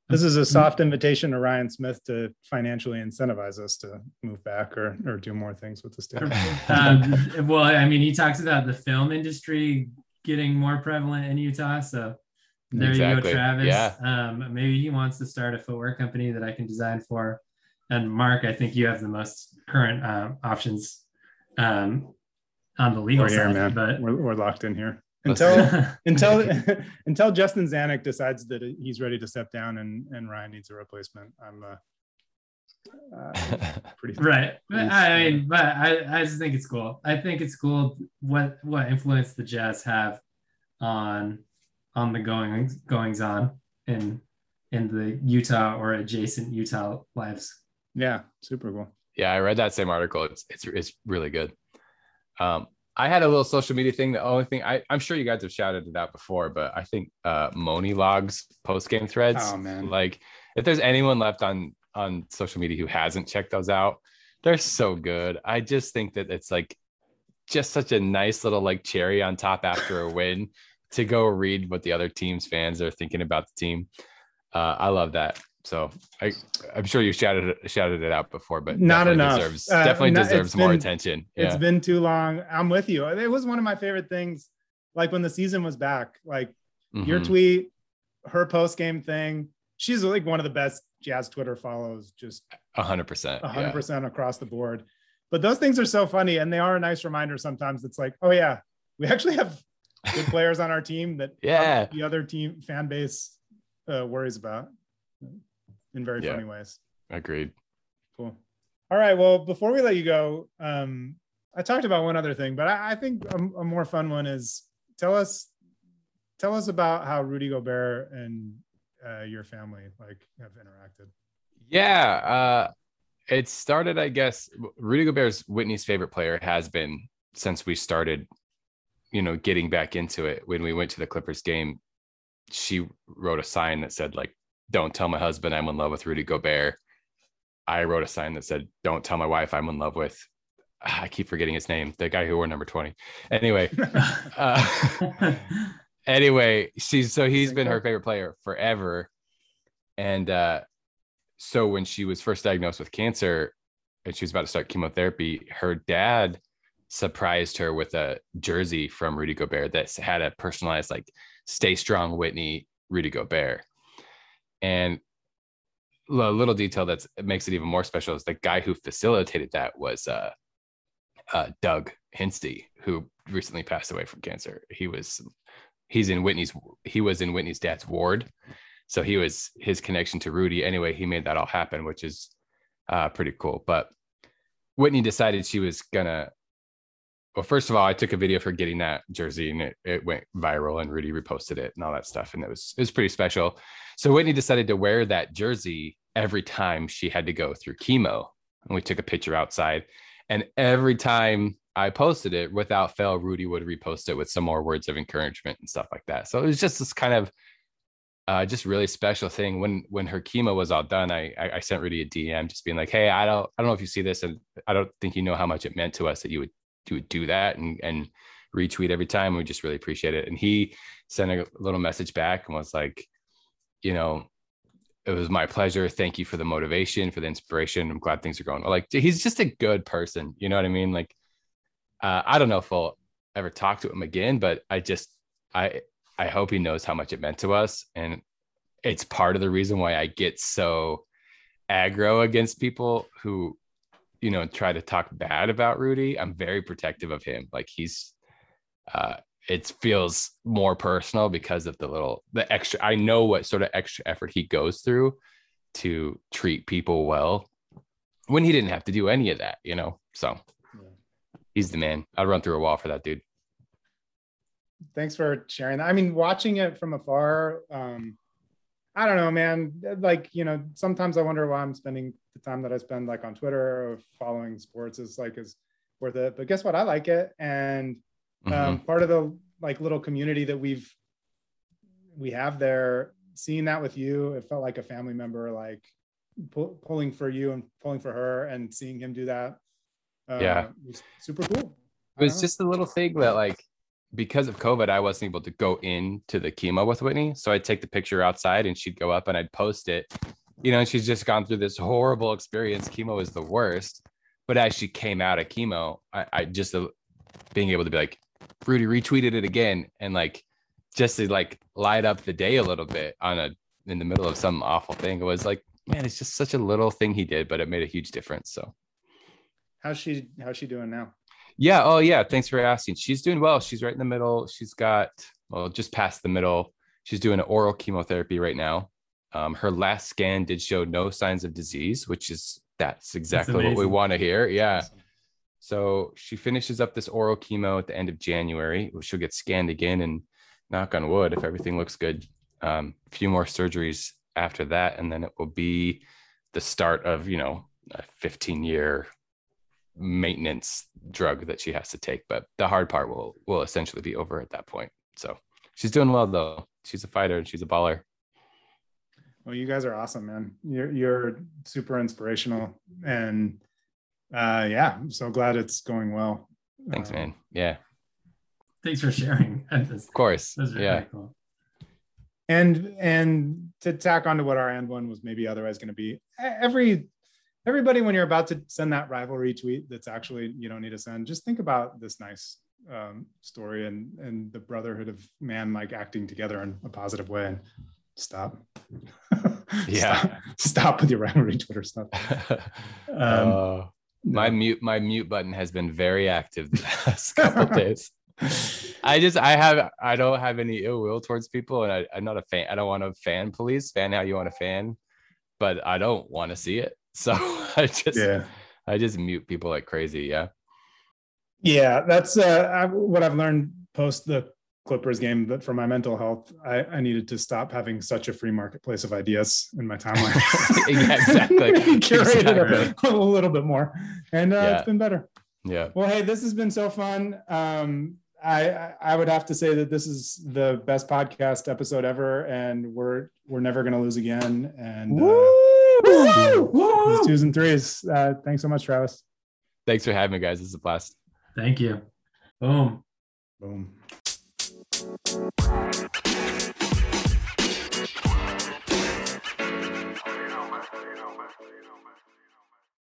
This is a soft invitation to Ryan Smith to financially incentivize us to move back or, or do more things with the state. um, well, I mean, he talks about the film industry getting more prevalent in Utah. So there you go, Travis. Yeah. Um, maybe he wants to start a footwear company that I can design for. And Mark, I think you have the most current um, options um, on the legal We're here, side. man. But We're, we're locked in here. Until until until Justin Zanik decides that he's ready to step down and and Ryan needs a replacement, I'm uh, uh, pretty right but i mean but I, I just think it's cool i think it's cool what what influence the jazz have on on the going goings on in in the utah or adjacent utah lives Yeah, super cool. Yeah, I read that same article. It's it's it's really good. Um, I had a little social media thing. The only thing I, I'm sure you guys have shouted it out before, but I think uh Moni logs post game threads. Oh, man. Like if there's anyone left on on social media who hasn't checked those out, they're so good. I just think that it's like just such a nice little like cherry on top after a win to go read what the other team's fans are thinking about the team. Uh, I love that. So I, I'm sure you shouted it, shouted it out before, but Not enough. Deserves, Uh, definitely no, deserves more been- attention. It's been too long. I'm with you. It was one of my favorite things. Like when the season was back, like your Mhm. tweet, her post game thing. She's like one of the best Jazz Twitter follows, just A hundred percent. a 100 percent across the board. But those things are so funny, and they are a nice reminder. Sometimes it's like, oh yeah, we actually have good players on our team that Yeah. the other team fan base uh, worries about in very Yeah. funny ways. Agreed. Cool. All right. Well, before we let you go, um, I talked about one other thing, but I, I think a, a more fun one is tell us tell us about how Rudy Gobert and uh, your family like have interacted. Yeah. Uh, it started, I guess, Rudy Gobert's Whitney's favorite player has been since we started, you know, getting back into it. When we went to the Clippers game, she wrote a sign that said, like, don't tell my husband I'm in love with Rudy Gobert. I wrote a sign that said, don't tell my wife I'm in love with I keep forgetting his name, the guy who wore number 20. Anyway, uh, anyway, she's so he's been her favorite player forever. And uh, so when she was first diagnosed with cancer and she was about to start chemotherapy, her dad surprised her with a jersey from Rudy Gobert that had a personalized like "Stay Strong, Whitney, Rudy Gobert." And a little detail that makes it even more special is the guy who facilitated that was uh, uh, Doug Hinsty, who recently passed away from cancer. He was he's in Whitney's he was in Whitney's dad's ward, so he was his connection to Rudy. Anyway, he made that all happen, which is uh, pretty cool. But Whitney decided she was gonna. Well, first of all, I took a video for getting that jersey, and it, it went viral, and Rudy reposted it and all that stuff, and it was it was pretty special. So Whitney decided to wear that jersey every time she had to go through chemo, and we took a picture outside. And every time I posted it, without fail, Rudy would repost it with some more words of encouragement and stuff like that. So it was just this kind of uh, just really special thing. When when her chemo was all done, I, I I sent Rudy a DM just being like, "Hey, I don't I don't know if you see this, and I don't think you know how much it meant to us that you would would do that and and retweet every time. We just really appreciate it." And he sent a little message back and was like, "You know, it was my pleasure. Thank you for the motivation, for the inspiration. I'm glad things are going well. Like he's just a good person. You know what I mean? Like, uh, I don't know if I'll ever talk to him again, but I just, I, I hope he knows how much it meant to us. And it's part of the reason why I get so aggro against people who, you know, try to talk bad about Rudy. I'm very protective of him. Like he's, uh, it feels more personal because of the little the extra i know what sort of extra effort he goes through to treat people well when he didn't have to do any of that you know so yeah. he's the man i'd run through a wall for that dude thanks for sharing that i mean watching it from afar um i don't know man. Like you know sometimes i wonder why i'm spending the time that i spend like on twitter or following sports is like is worth it. But guess what? I like it. And um, mm-hmm. part of the like little community that we've we have there seeing that with you it felt like a family member like pull, pulling for you and pulling for her and seeing him do that uh, yeah. was super cool. It was just a little thing that like because of covid i wasn't able to go into the chemo with whitney so i'd take the picture outside and she'd go up and i'd post it you know and she's just gone through this horrible experience chemo is the worst but as she came out of chemo i, I just uh, being able to be like Rudy retweeted it again and like just to like light up the day a little bit on a in the middle of some awful thing. It was like, man, it's just such a little thing he did, but it made a huge difference. So how's she how's she doing now? Yeah. Oh yeah. Thanks for asking. She's doing well. She's right in the middle. She's got well, just past the middle. She's doing an oral chemotherapy right now. Um, her last scan did show no signs of disease, which is that's exactly that's what we want to hear. Yeah. Awesome. So she finishes up this oral chemo at the end of January. She'll get scanned again and knock on wood if everything looks good. Um, a few more surgeries after that, and then it will be the start of you know a 15 year maintenance drug that she has to take. But the hard part will will essentially be over at that point. So she's doing well though. She's a fighter and she's a baller. Well, you guys are awesome, man. You're you're super inspirational and uh, yeah, I'm so glad it's going well. Thanks, uh, man. Yeah. Thanks for sharing. of course. yeah. Cool. And and to tack on to what our end one was maybe otherwise going to be, every everybody when you're about to send that rivalry tweet that's actually you don't need to send, just think about this nice um, story and and the brotherhood of man like acting together in a positive way and stop. yeah. stop, stop with your rivalry Twitter stuff. Um, uh, my mute my mute button has been very active the past couple days. I just I have I don't have any ill will towards people, and I, I'm not a fan. I don't want to fan police, fan how you want to fan, but I don't want to see it. So I just yeah. I just mute people like crazy. Yeah. Yeah, that's uh, I, what I've learned post the Clippers game, but for my mental health, I, I, needed to stop having such a free marketplace of ideas in my timeline. yeah, exactly. Curate exactly. it a, a, little bit more, and uh, yeah. it's been better. Yeah. Well, hey, this has been so fun. Um, I I would have to say that this is the best podcast episode ever, and we're we're never going to lose again. And uh! Woo! twos and threes. Uh, thanks so much, Travis. Thanks for having me, guys. This is a blast. Thank you. Boom. Boom.